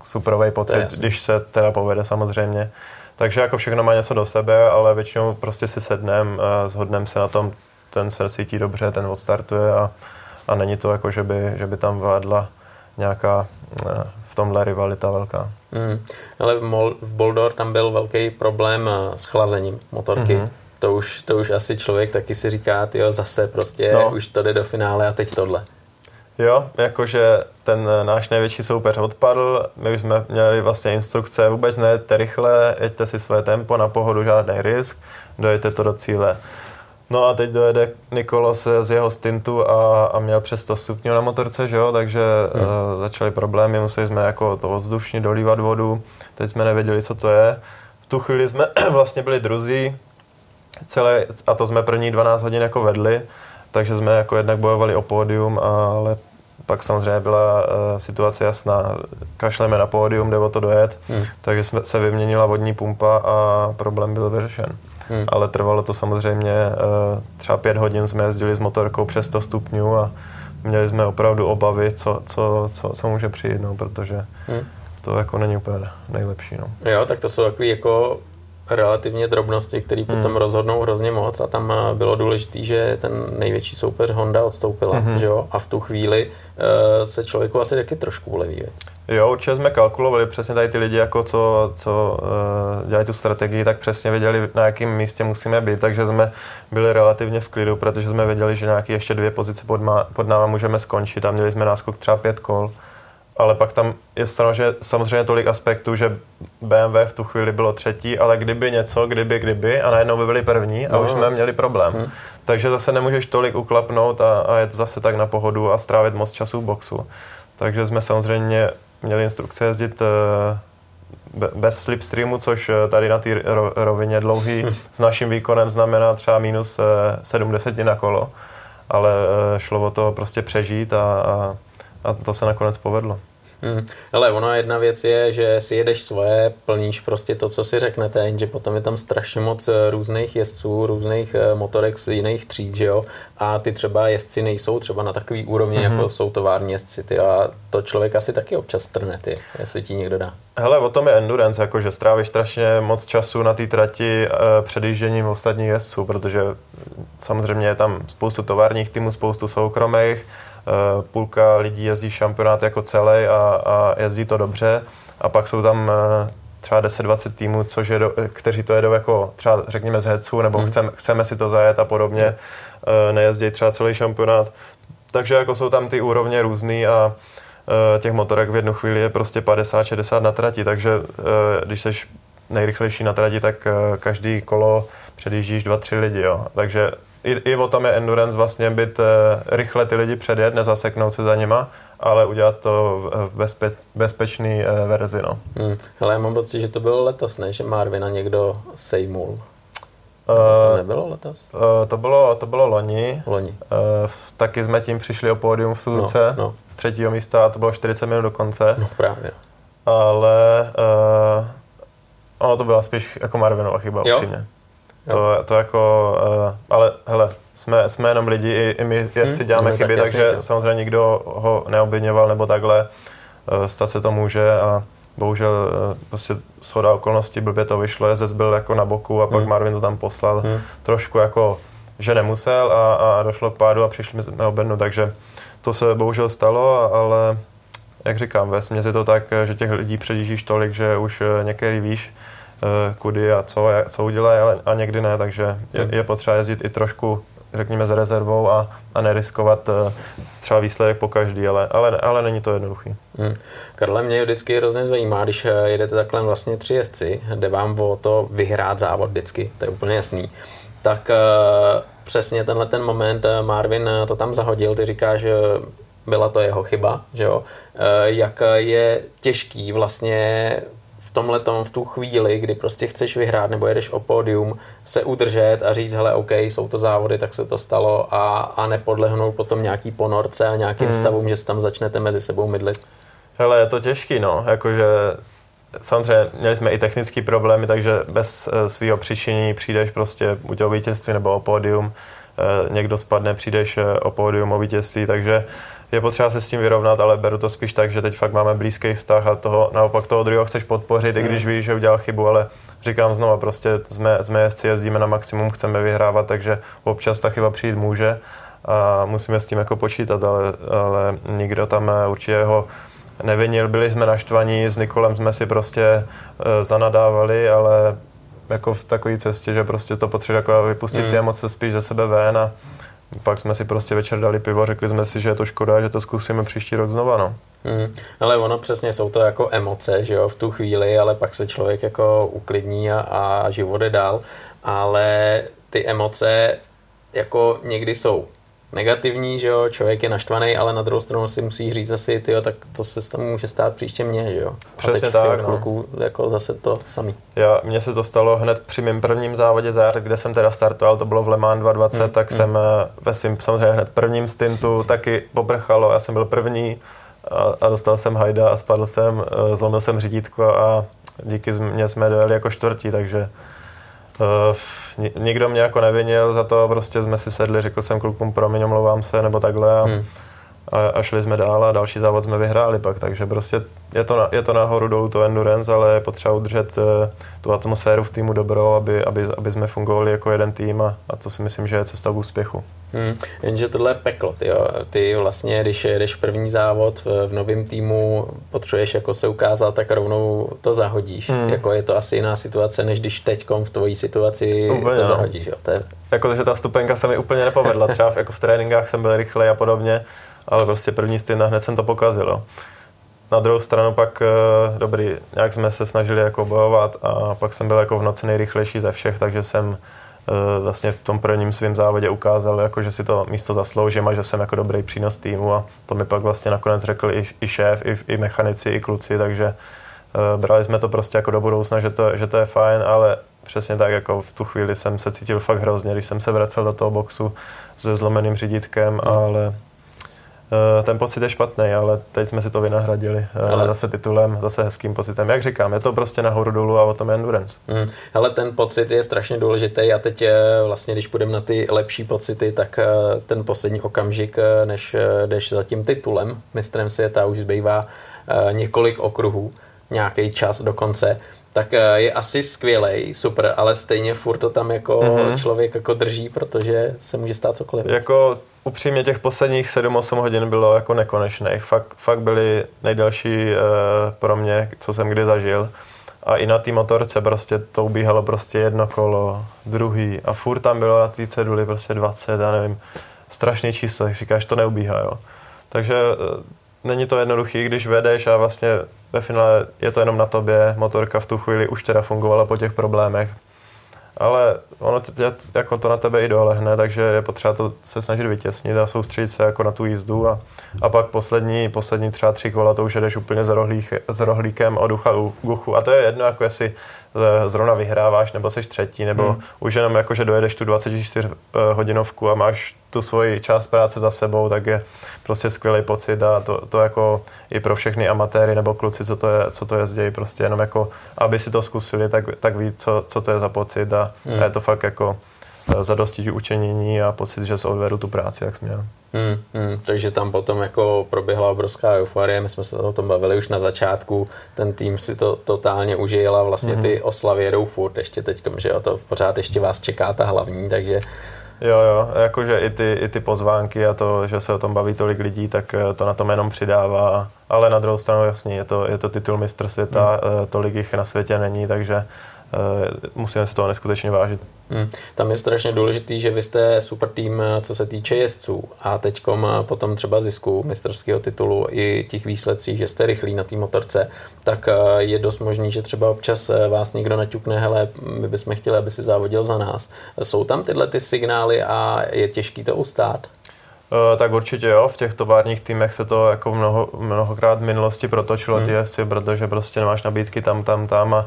superový pocit, když se teda povede samozřejmě. Takže jako všechno má něco do sebe, ale většinou prostě si sednem, zhodneme se na tom, ten se cítí dobře, ten odstartuje a, a není to jako, že by, že by tam vládla nějaká eh, v tomhle rivalita velká. Mm. Ale v, Boldor tam byl velký problém eh, s chlazením motorky. Mm-hmm. To už, to už asi člověk taky si říká, jo, zase prostě no. už to jde do finále a teď tohle. Jo, jakože ten eh, náš největší soupeř odpadl, my už jsme měli vlastně instrukce, vůbec nejete rychle, jeďte si své tempo, na pohodu žádný risk, dojete to do cíle. No a teď dojede Nikolos z jeho stintu a, a měl přes 100 stupňů na motorce, že jo, takže hmm. uh, začaly problémy, museli jsme jako to vzdušně dolívat vodu, teď jsme nevěděli, co to je. V tu chvíli jsme *clears throat* vlastně byli druzí, celé, a to jsme první 12 hodin jako vedli, takže jsme jako jednak bojovali o pódium, ale pak samozřejmě byla uh, situace jasná. Kašleme na pódium, jde o to dojet, hmm. takže jsme, se vyměnila vodní pumpa a problém byl vyřešen. Hmm. Ale trvalo to samozřejmě, uh, třeba pět hodin jsme jezdili s motorkou přes 100 stupňů a měli jsme opravdu obavy, co, co, co, co může přijít, no, protože hmm. to jako není úplně nejlepší. No. Jo, tak to jsou takový jako relativně drobnosti, které hmm. potom rozhodnou hrozně moc a tam eh, bylo důležité, že ten největší soupeř Honda odstoupila, hmm. že jo? A v tu chvíli uh, se člověku asi taky trošku uleví. Jo, určitě jsme kalkulovali přesně tady ty lidi, jako co, co uh, dělají tu strategii, tak přesně věděli, na jakém místě musíme být, takže jsme byli relativně v klidu, protože jsme věděli, že nějaké ještě dvě pozice pod, má, pod náma můžeme skončit a měli jsme náskok třeba pět kol ale pak tam je že samozřejmě tolik aspektů, že BMW v tu chvíli bylo třetí, ale kdyby něco, kdyby, kdyby a najednou by byli první a no. už jsme měli problém. Hmm. Takže zase nemůžeš tolik uklapnout a, a jet zase tak na pohodu a strávit moc času v boxu. Takže jsme samozřejmě měli instrukce jezdit uh, bez slipstreamu, což eh, tady na té rovině dlouhý hmm. s naším výkonem znamená třeba minus 70 eh, na kolo, ale šlo o to prostě přežít a, a a to se nakonec povedlo. Hmm. Ale ono jedna věc je, že si jedeš svoje, plníš prostě to, co si řeknete, jenže potom je tam strašně moc eh, různých jezdců, různých eh, motorek z jiných tříd, že jo? A ty třeba jezdci nejsou třeba na takový úrovni, mm-hmm. jako jsou tovární jezdci, ty, a to člověk asi taky občas trne, ty, jestli ti někdo dá. Hele, o tom je endurance, jako že strávíš strašně moc času na té trati e, před jížděním ostatních jezdců, protože samozřejmě je tam spoustu továrních týmů, spoustu soukromých, půlka lidí jezdí šampionát jako celý a, a jezdí to dobře a pak jsou tam třeba 10-20 týmů, což je do, kteří to jedou jako třeba řekněme z hecu, nebo hmm. chceme, chceme si to zajet a podobně, hmm. nejezdí třeba celý šampionát. Takže jako jsou tam ty úrovně různý a těch motorek v jednu chvíli je prostě 50-60 na trati, takže když jsi nejrychlejší na trati, tak každý kolo předjíždíš dva, tři lidi, jo. Takže i, i o tom je endurance vlastně být rychle ty lidi předjet, nezaseknout se za nima ale udělat to v bezpe, bezpečný eh, verzi. No. Hmm. Hele, já mám pocit, že to bylo letos, ne? Že Marvina někdo sejmul. Uh, to nebylo letos? Uh, to, bylo, to bylo loni. loni. Uh, taky jsme tím přišli o pódium v Suzuce no, no. z třetího místa a to bylo 40 minut do konce. No právě. Ale uh, ono to byla spíš jako Marvinova chyba, jo? upřímně. To, to jako, uh, ale hele, jsme, jsme jenom lidi, i, i my jestli hmm, děláme no, chyby, tak takže jasně. samozřejmě nikdo ho neobviněval nebo takhle, uh, stát se to může a bohužel uh, prostě shoda okolností blbě to vyšlo, Jezec byl jako na boku a pak hmm. Marvin to tam poslal hmm. trošku jako, že nemusel a, a došlo k pádu a přišli jsme obednu, takže to se bohužel stalo, ale jak říkám, ve směs je to tak, že těch lidí předjíždíš tolik, že už některý víš, kudy a co, co udělají, ale a někdy ne, takže je, hmm. je potřeba jezdit i trošku řekněme s rezervou a, a neriskovat uh, třeba výsledek po každý, ale, ale, ale není to jednoduchý. Hmm. Karle, mě vždycky hrozně zajímá, když eh, jedete takhle vlastně tři jezdci, jde vám o to vyhrát závod vždycky, to je úplně jasný, tak přesně tenhle ten moment Marvin to tam zahodil, ty říkáš, že byla to jeho chyba, že jo? Jak je těžký vlastně tomhle tom v tu chvíli, kdy prostě chceš vyhrát nebo jedeš o pódium, se udržet a říct, hele, OK, jsou to závody, tak se to stalo a, a nepodlehnout potom nějaký ponorce a nějakým hmm. stavům, že se tam začnete mezi sebou mydlit? Hele, je to těžký, no, jakože samozřejmě měli jsme i technické problémy, takže bez e, svého přičinění přijdeš prostě buď o vítězství nebo o pódium, e, někdo spadne, přijdeš e, o pódium, o vítězství, takže je potřeba se s tím vyrovnat, ale beru to spíš tak, že teď fakt máme blízký vztah a toho, naopak toho druhého chceš podpořit, i když hmm. víš, že udělal chybu, ale říkám znova, prostě jsme, jsme jezdci, jezdíme na maximum, chceme vyhrávat, takže občas ta chyba přijít může a musíme s tím jako počítat, ale, ale nikdo tam eh, určitě ho nevinil, byli jsme naštvaní, s Nikolem jsme si prostě uh, zanadávali, ale jako v takové cestě, že prostě to potřebuje jako vypustit mm. ty emoce spíš ze sebe ven a pak jsme si prostě večer dali pivo, řekli jsme si, že je to škoda, že to zkusíme příští rok znova, no. Hmm. Ale ono přesně jsou to jako emoce, že jo, v tu chvíli, ale pak se člověk jako uklidní a, a život jde dál, ale ty emoce jako někdy jsou negativní, že jo, člověk je naštvaný, ale na druhou stranu si musí říct asi, tyjo, tak to se tam může stát příště mně, že jo. Přesně a teď tak, od kluků no. jako zase to samý. Já, mně se to stalo hned při mém prvním závodě za kde jsem teda startoval, to bylo v Le Mans 220, hmm, tak hmm. jsem eh, ve svým samozřejmě hned prvním stintu taky poprchalo, já jsem byl první a, a dostal jsem hajda a spadl jsem, eh, zlomil jsem řídítko a díky mě jsme dojeli jako čtvrtí, takže uh, nikdo mě jako nevinil za to, prostě jsme si sedli, řekl jsem klukům, promiň, omlouvám se, nebo takhle a, hmm. a, a šli jsme dál a další závod jsme vyhráli pak, takže prostě je to, na, je to nahoru dolů to endurance, ale je potřeba udržet uh, tu atmosféru v týmu dobrou, aby, aby, aby jsme fungovali jako jeden tým a, a to si myslím, že je cesta k úspěchu. Hmm, jenže tohle je peklo, ty, jo. ty vlastně, když jedeš první závod v, v novém týmu, potřebuješ jako se ukázat, tak rovnou to zahodíš. Hmm. Jako je to asi jiná situace, než když teď v tvojí situaci úplně, to no. zahodíš. Jo. To je... Jako, že ta stupenka se mi úplně nepovedla, třeba v, jako v tréninkách jsem byl rychlej a podobně, ale prostě první styn hned jsem to pokazil. Jo. Na druhou stranu pak, eh, dobrý, nějak jsme se snažili jako bojovat a pak jsem byl jako v noci nejrychlejší ze všech, takže jsem vlastně v tom prvním svém závodě ukázal, jako, že si to místo zasloužím a že jsem jako dobrý přínos týmu a to mi pak vlastně nakonec řekl i, i šéf, i, i mechanici, i kluci, takže uh, brali jsme to prostě jako do budoucna, že to, že to je fajn, ale přesně tak, jako v tu chvíli jsem se cítil fakt hrozně, když jsem se vracel do toho boxu se zlomeným řídítkem, mm. ale Eh, ten pocit je špatný, ale teď jsme si to vynahradili eh, ale... zase titulem, zase hezkým pocitem. Jak říkám, je to prostě nahoru dolů a o tom je endurance. Hmm. Ale ten pocit je strašně důležitý a teď vlastně, když půjdeme na ty lepší pocity, tak eh, ten poslední okamžik, než jdeš za tím titulem mistrem světa, už zbývá několik okruhů, nějaký čas dokonce, tak eh, je asi skvělej, super, ale stejně furt to tam jako mm-hmm. člověk jako drží, protože se může stát cokoliv. Jako upřímně těch posledních 7-8 hodin bylo jako nekonečných. Fakt, fakt byly nejdelší uh, pro mě, co jsem kdy zažil. A i na té motorce prostě to ubíhalo prostě jedno kolo, druhý a furt tam bylo na té ceduli prostě 20, já nevím, strašný číslo, jak říkáš, to neubíhá, jo. Takže uh, není to jednoduchý, když vedeš a vlastně ve finále je to jenom na tobě, motorka v tu chvíli už teda fungovala po těch problémech, ale ono tě, jako to na tebe i dolehne, takže je potřeba to se snažit vytěsnit a soustředit se jako na tu jízdu. A, a pak poslední, poslední třeba tři kola to už jedeš úplně s, rohlík, s rohlíkem od ucha u guchu a to je jedno, jako jestli zrovna vyhráváš nebo jsi třetí, nebo hmm. už jenom jako, že dojedeš tu 24 eh, hodinovku a máš tu svoji část práce za sebou, tak je prostě skvělý pocit a to, to jako i pro všechny amatéry nebo kluci, co to, je, co to jezdí, prostě jenom jako, aby si to zkusili, tak, tak ví, co, co to je za pocit a, hmm. a je to fakt jako eh, zadosti učenění a pocit, že se odvedu tu práci, jak směl. Hmm, hmm, takže tam potom jako proběhla obrovská euforie, my jsme se o tom bavili už na začátku, ten tým si to totálně užil a vlastně ty hmm. oslavy jedou furt ještě teď, že jo, to pořád ještě vás čeká ta hlavní, takže Jo, jo, jakože i ty, i ty pozvánky a to, že se o tom baví tolik lidí, tak eh, to na tom jenom přidává. Ale na druhou stranu jasně, je to, je to titul mistr světa, hmm. tolik jich na světě není, takže Eh, musíme se toho neskutečně vážit. Hmm. Tam je strašně důležitý, že vy jste super tým, eh, co se týče jezdců a teď eh, potom třeba zisku mistrovského titulu i těch výsledcích, že jste rychlí na té motorce, tak je dost možný, že třeba občas vás někdo naťukne, hele, my bychom chtěli, aby si závodil za nás. Jsou tam tyhle ty signály a je těžký to ustát? Tak určitě jo, v těch továrních týmech se to jako mnoho, mnohokrát v minulosti protočilo hmm. ty jezdci, protože prostě nemáš nabídky tam, tam, tam a Eh,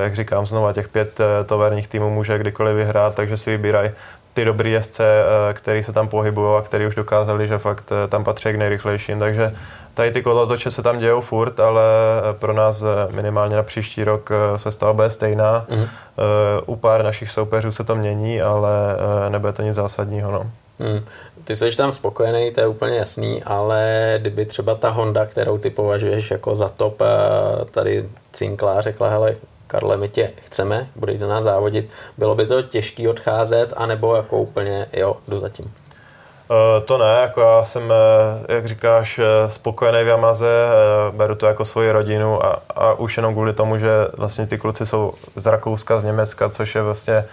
jak říkám znova, těch pět eh, továrních týmů může kdykoliv vyhrát, takže si vybírají ty dobrý jezdce, eh, který se tam pohybují a který už dokázali, že fakt tam patří k nejrychlejším. Takže tady ty kolotoče se tam dějou furt, ale pro nás minimálně na příští rok se stala bude stejná. Mm-hmm. U pár našich soupeřů se to mění, ale nebude to nic zásadního. No. Hmm. Ty jsi tam spokojený, to je úplně jasný, ale kdyby třeba ta Honda, kterou ty považuješ jako za top, tady cinkla řekla, hele, Karle, my tě chceme, budeš za nás závodit. Bylo by to těžký odcházet, anebo jako úplně, jo, jdu zatím? Uh, to ne, jako já jsem, eh, jak říkáš, eh, spokojený v Yamaze, beru to jako svoji rodinu a, a už jenom kvůli tomu, že vlastně ty kluci jsou z Rakouska, z Německa, což je vlastně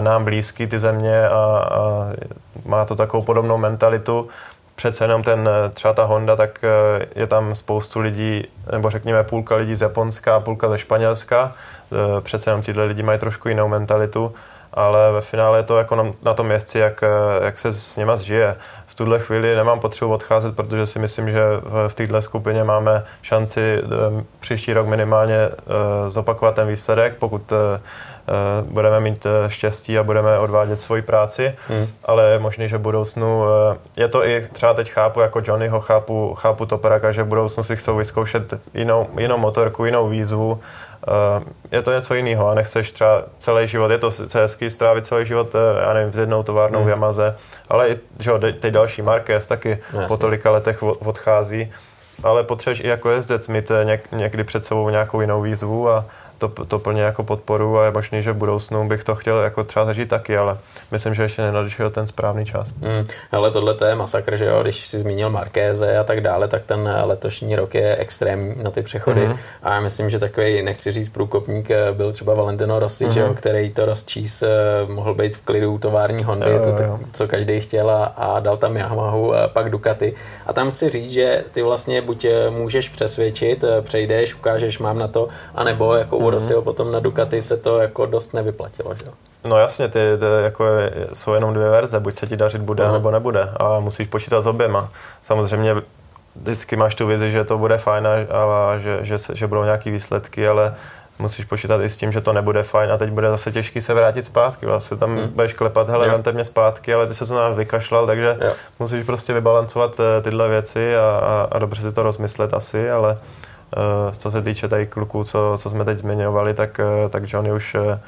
nám blízký ty země a, a má to takovou podobnou mentalitu, přece jenom ten, třeba ta Honda, tak je tam spoustu lidí, nebo řekněme půlka lidí z Japonska a půlka ze Španělska. Přece jenom tyhle lidi mají trošku jinou mentalitu, ale ve finále je to jako na, na tom jezdci, jak, jak se s nima zžije. V tuhle chvíli nemám potřebu odcházet, protože si myslím, že v, této skupině máme šanci příští rok minimálně zopakovat ten výsledek, pokud Eh, budeme mít eh, štěstí a budeme odvádět svoji práci, hmm. ale je možný, že v budoucnu, eh, je to i třeba teď chápu, jako Johnnyho chápu, chápu Toperaka, že v budoucnu si chcou vyzkoušet jinou, jinou motorku, jinou výzvu, je to něco jiného a nechceš třeba celý život, je to hezký strávit celý život, já nevím, s jednou továrnou hmm. v Yamaze, ale i že jo, teď další Marquez taky no, po tolika letech odchází, ale potřebuješ i jako jezdec mít něk, někdy před sebou nějakou jinou výzvu a, to, to plně jako podporu a je možný, že v budoucnu bych to chtěl jako třeba zažít taky, ale myslím, že ještě nenadešel ten správný čas. Hmm, ale tohle to je masakr, že jo, když si zmínil Markéze a tak dále, tak ten letošní rok je extrémní na ty přechody hmm. a já myslím, že takový, nechci říct průkopník, eh, byl třeba Valentino Rossi, hmm. že jo, mhm. který to rozčís, eh, mohl být v klidu tovární Hondy, jo, to, to, co každý chtěl a, a dal tam Yamahu a pak Ducati a tam chci říct, že ty vlastně buď eh, můžeš přesvědčit, přejdeš, ukážeš, mám na to, anebo jako mm Rossiho potom na Ducati se to jako dost nevyplatilo, že No jasně, ty, ty jako jsou jenom dvě verze, buď se ti dařit bude, uh-huh. nebo nebude a musíš počítat s oběma. Samozřejmě vždycky máš tu vizi, že to bude fajn, ale že, že, že budou nějaké výsledky, ale musíš počítat i s tím, že to nebude fajn a teď bude zase těžký se vrátit zpátky. Vlastně tam hmm. budeš klepat, hele, vemte mě zpátky, ale ty se to nás vykašlal, takže jo. musíš prostě vybalancovat eh, tyhle věci a, a, a dobře si to rozmyslet asi, ale uh, co se týče tady kluků, co, co jsme teď zmiňovali, tak, uh, tak Johnny už uh,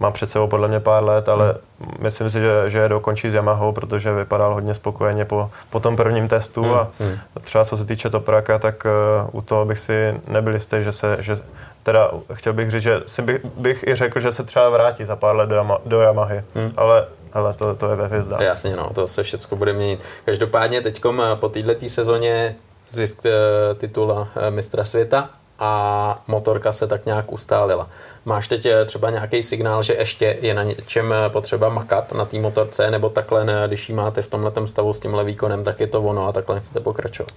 má před sebou podle mě pár let, ale hmm. myslím si, že, že je dokončí s Yamahou, protože vypadal hodně spokojeně po, po tom prvním testu hmm. a hmm. třeba co se týče Topraka, tak uh, u toho bych si nebyl jistý, že se, že teda chtěl bych říct, že si bych, bych i řekl, že se třeba vrátí za pár let do, Yama, do Yamahy, hmm. ale ale to, to je ve hvězdách. Jasně, no, to se všechno bude měnit. Každopádně teď eh, po této sezóně zisk eh, titula mistra světa a motorka se tak nějak ustálila. Máš teď eh, třeba nějaký signál, že ještě je na něčem eh, potřeba makat na té motorce, nebo takhle, ne, když ji máte v tomhle stavu s tímhle výkonem, tak je to ono a takhle chcete pokračovat?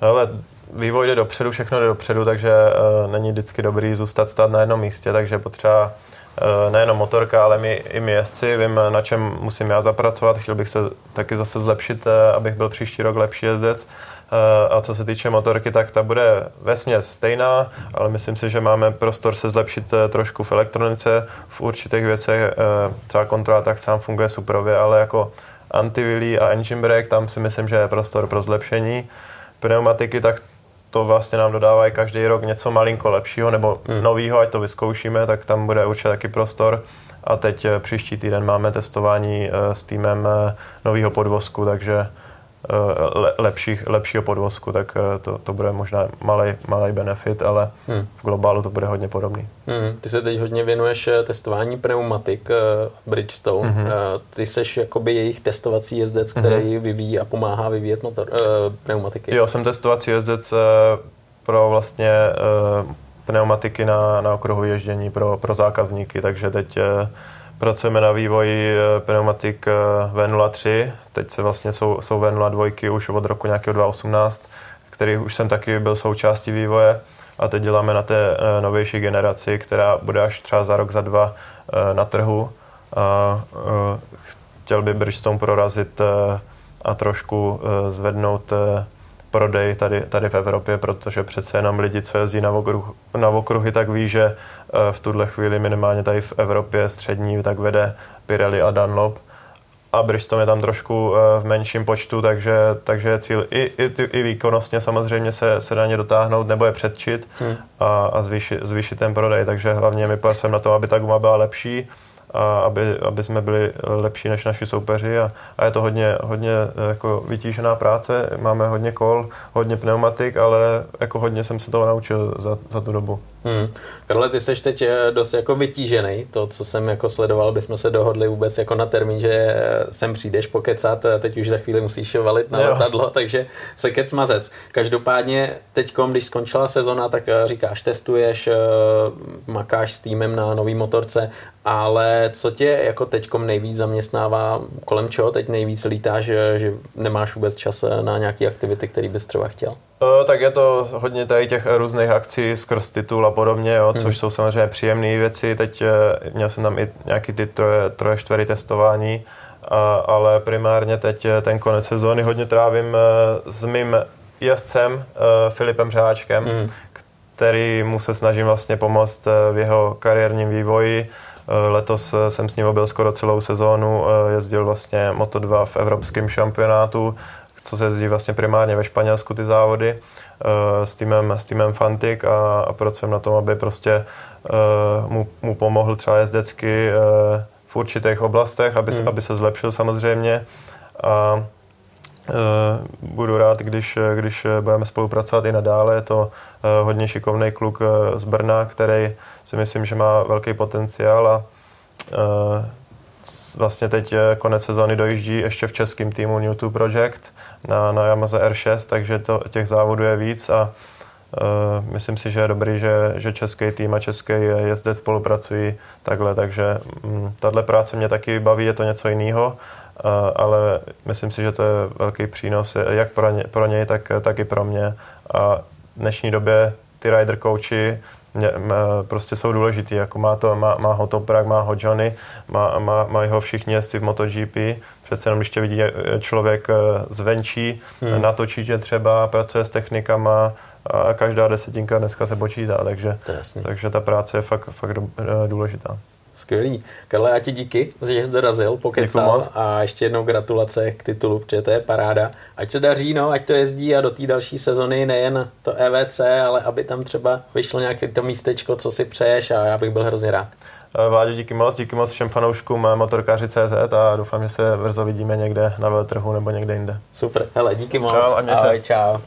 Ale vývoj jde dopředu, všechno jde dopředu, takže uh, není vždycky dobrý zůstat stát na jednom místě, takže potřeba nejenom motorka, ale my, i my jezdci, vím, na čem musím já zapracovat, chtěl bych se taky zase zlepšit, abych byl příští rok lepší jezdec. Eh, a co se týče motorky, tak ta bude ve stejná, ale myslím si, že máme prostor se zlepšit eh, trošku v elektronice, v určitých věcech. Eh, třeba kontrola tak sám funguje superově, ale jako antivilí a engine brake, tam si myslím, že je prostor pro zlepšení. Pneumatiky, tak to vlastně nám dodávají každý rok něco malinko lepšího nebo hmm. novýho, ať to vyzkoušíme, tak tam bude určitě taky prostor. A teď příští týden máme testování s týmem nového podvozku, takže le, lepší, lepšího podvozku, tak eh, to, to bude možná malý, malý benefit, ale hmm. v globálu to bude hodně podobný. Hmm. Ty se teď hodně věnuješ eh, testování pneumatik Bridgestone. Hmm. Ty seš jakoby jejich testovací jezdec, který hmm. vyvíjí a pomáhá vyvíjet motor, pneumatiky. Jo, jsem testovací jezdec pro vlastně pneumatiky na, na okruhu ježdění pro, pro zákazníky, takže teď Pracujeme na vývoji eh, pneumatik eh, V03, teď se vlastně jsou, jsou V02 už od roku nějakého 2018, který už jsem taky byl součástí vývoje a teď děláme na té eh, novější generaci, která bude až třeba za rok, za dva na trhu. A chtěl by Bridgestone prorazit a trošku zvednout prodej tady, tady v Evropě, protože přece jenom lidi, co jezdí na, okruh, na okruhy, tak ví, že v tuhle chvíli minimálně tady v Evropě střední tak vede Pirelli a Dunlop a Bridgestone je tam trošku eh, v menším počtu, takže, takže je cíl i, i, i výkonnostně samozřejmě se, se na ně dotáhnout nebo je předčit hmm. a, a zvýšit, zvýšit ten prodej, takže hlavně my pracujeme na tom, aby ta guma byla lepší, a aby, aby jsme byli lepší než naši soupeři a, a je to hodně, hodně jako vytížená práce, máme hodně kol, hodně pneumatik, ale jako hodně jsem se toho naučil za, za tu dobu. Hmm. Karle, ty jsi teď eh, dost jako vytížený, to, co jsem jako sledoval, bychom se dohodli vůbec jako na termín, že eh, sem přijdeš pokecat, teď už za chvíli musíš valit na jo. letadlo, *laughs* takže se kec mazec. Každopádně teď, když skončila sezona, tak eh, říkáš, testuješ, makáš s týmem na nový motorce, ale co tě jako teďkom nejvíc zaměstnává, kolem čeho teď nejvíc lítáš, že, že nemáš vůbec čas na nějaké aktivity, které bys třeba chtěl? O, tak je to hodně tady těch různých akcí skrz titul a podobně, jo, hmm. což jsou samozřejmě příjemné věci. Teď eh, měl jsem tam i nějaký ty troje, troje čtvery testování, a, ale primárně teď eh, ten konec sezóny hodně trávím eh, s mým jezdcem Filipem Řáčkem, hmm. který mu se snažím vlastně pomoct v jeho kariérním vývoji. Letos jsem s ním byl skoro celou sezónu, jezdil vlastně Moto2 v evropském šampionátu, co se jezdí vlastně primárně ve Španělsku ty závody uh, s týmem, s týmem Fantik a, a pracujeme na tom, aby prostě uh, mu, mu pomohl třeba jezdecky uh, v určitých oblastech, aby, hmm. aby se zlepšil samozřejmě. A budu rád, když, když budeme spolupracovat i nadále. Je to hodně šikovný kluk z Brna, který si myslím, že má velký potenciál a vlastně teď konec sezóny dojíždí ještě v českém týmu New 2 Project na, na Yamaha R6, takže to, těch závodů je víc a uh, myslím si, že je dobrý, že, že český tým a český jezdec spolupracují takhle, takže um, tahle práce mě taky baví, je to něco jiného, uh, ale myslím si, že to je velký přínos jak pro, ně, pro něj, tak, tak i pro mě. A v dnešní době ty rider coachi mě, mě, prostě jsou důležitý, jako má, to, má, má ho Toprak, má ho Johnny, má, má, mají ho všichni jezdci v MotoGP, přece jenom když tě vidí eh, člověk eh, zvenčí, hmm. natočí tě třeba, pracuje s technikama a každá desetinka dneska se počítá, takže, takže ta práce je fakt, fakt eh, důležitá. Skvělý. Karle, já ti díky, že jsi dorazil, pokecal a ještě jednou gratulace k titulu, protože to je paráda. Ať se daří, no, ať to jezdí a do té další sezony nejen to EVC, ale aby tam třeba vyšlo nějaké to místečko, co si přeješ a já bych byl hrozně rád. Vládě, díky moc, díky moc všem fanouškům Motorkáři CZ a doufám, že se brzo vidíme někde na veltrhu nebo někde jinde. Super, hele, díky moc. Čau, a mě se. Ahoj, čau.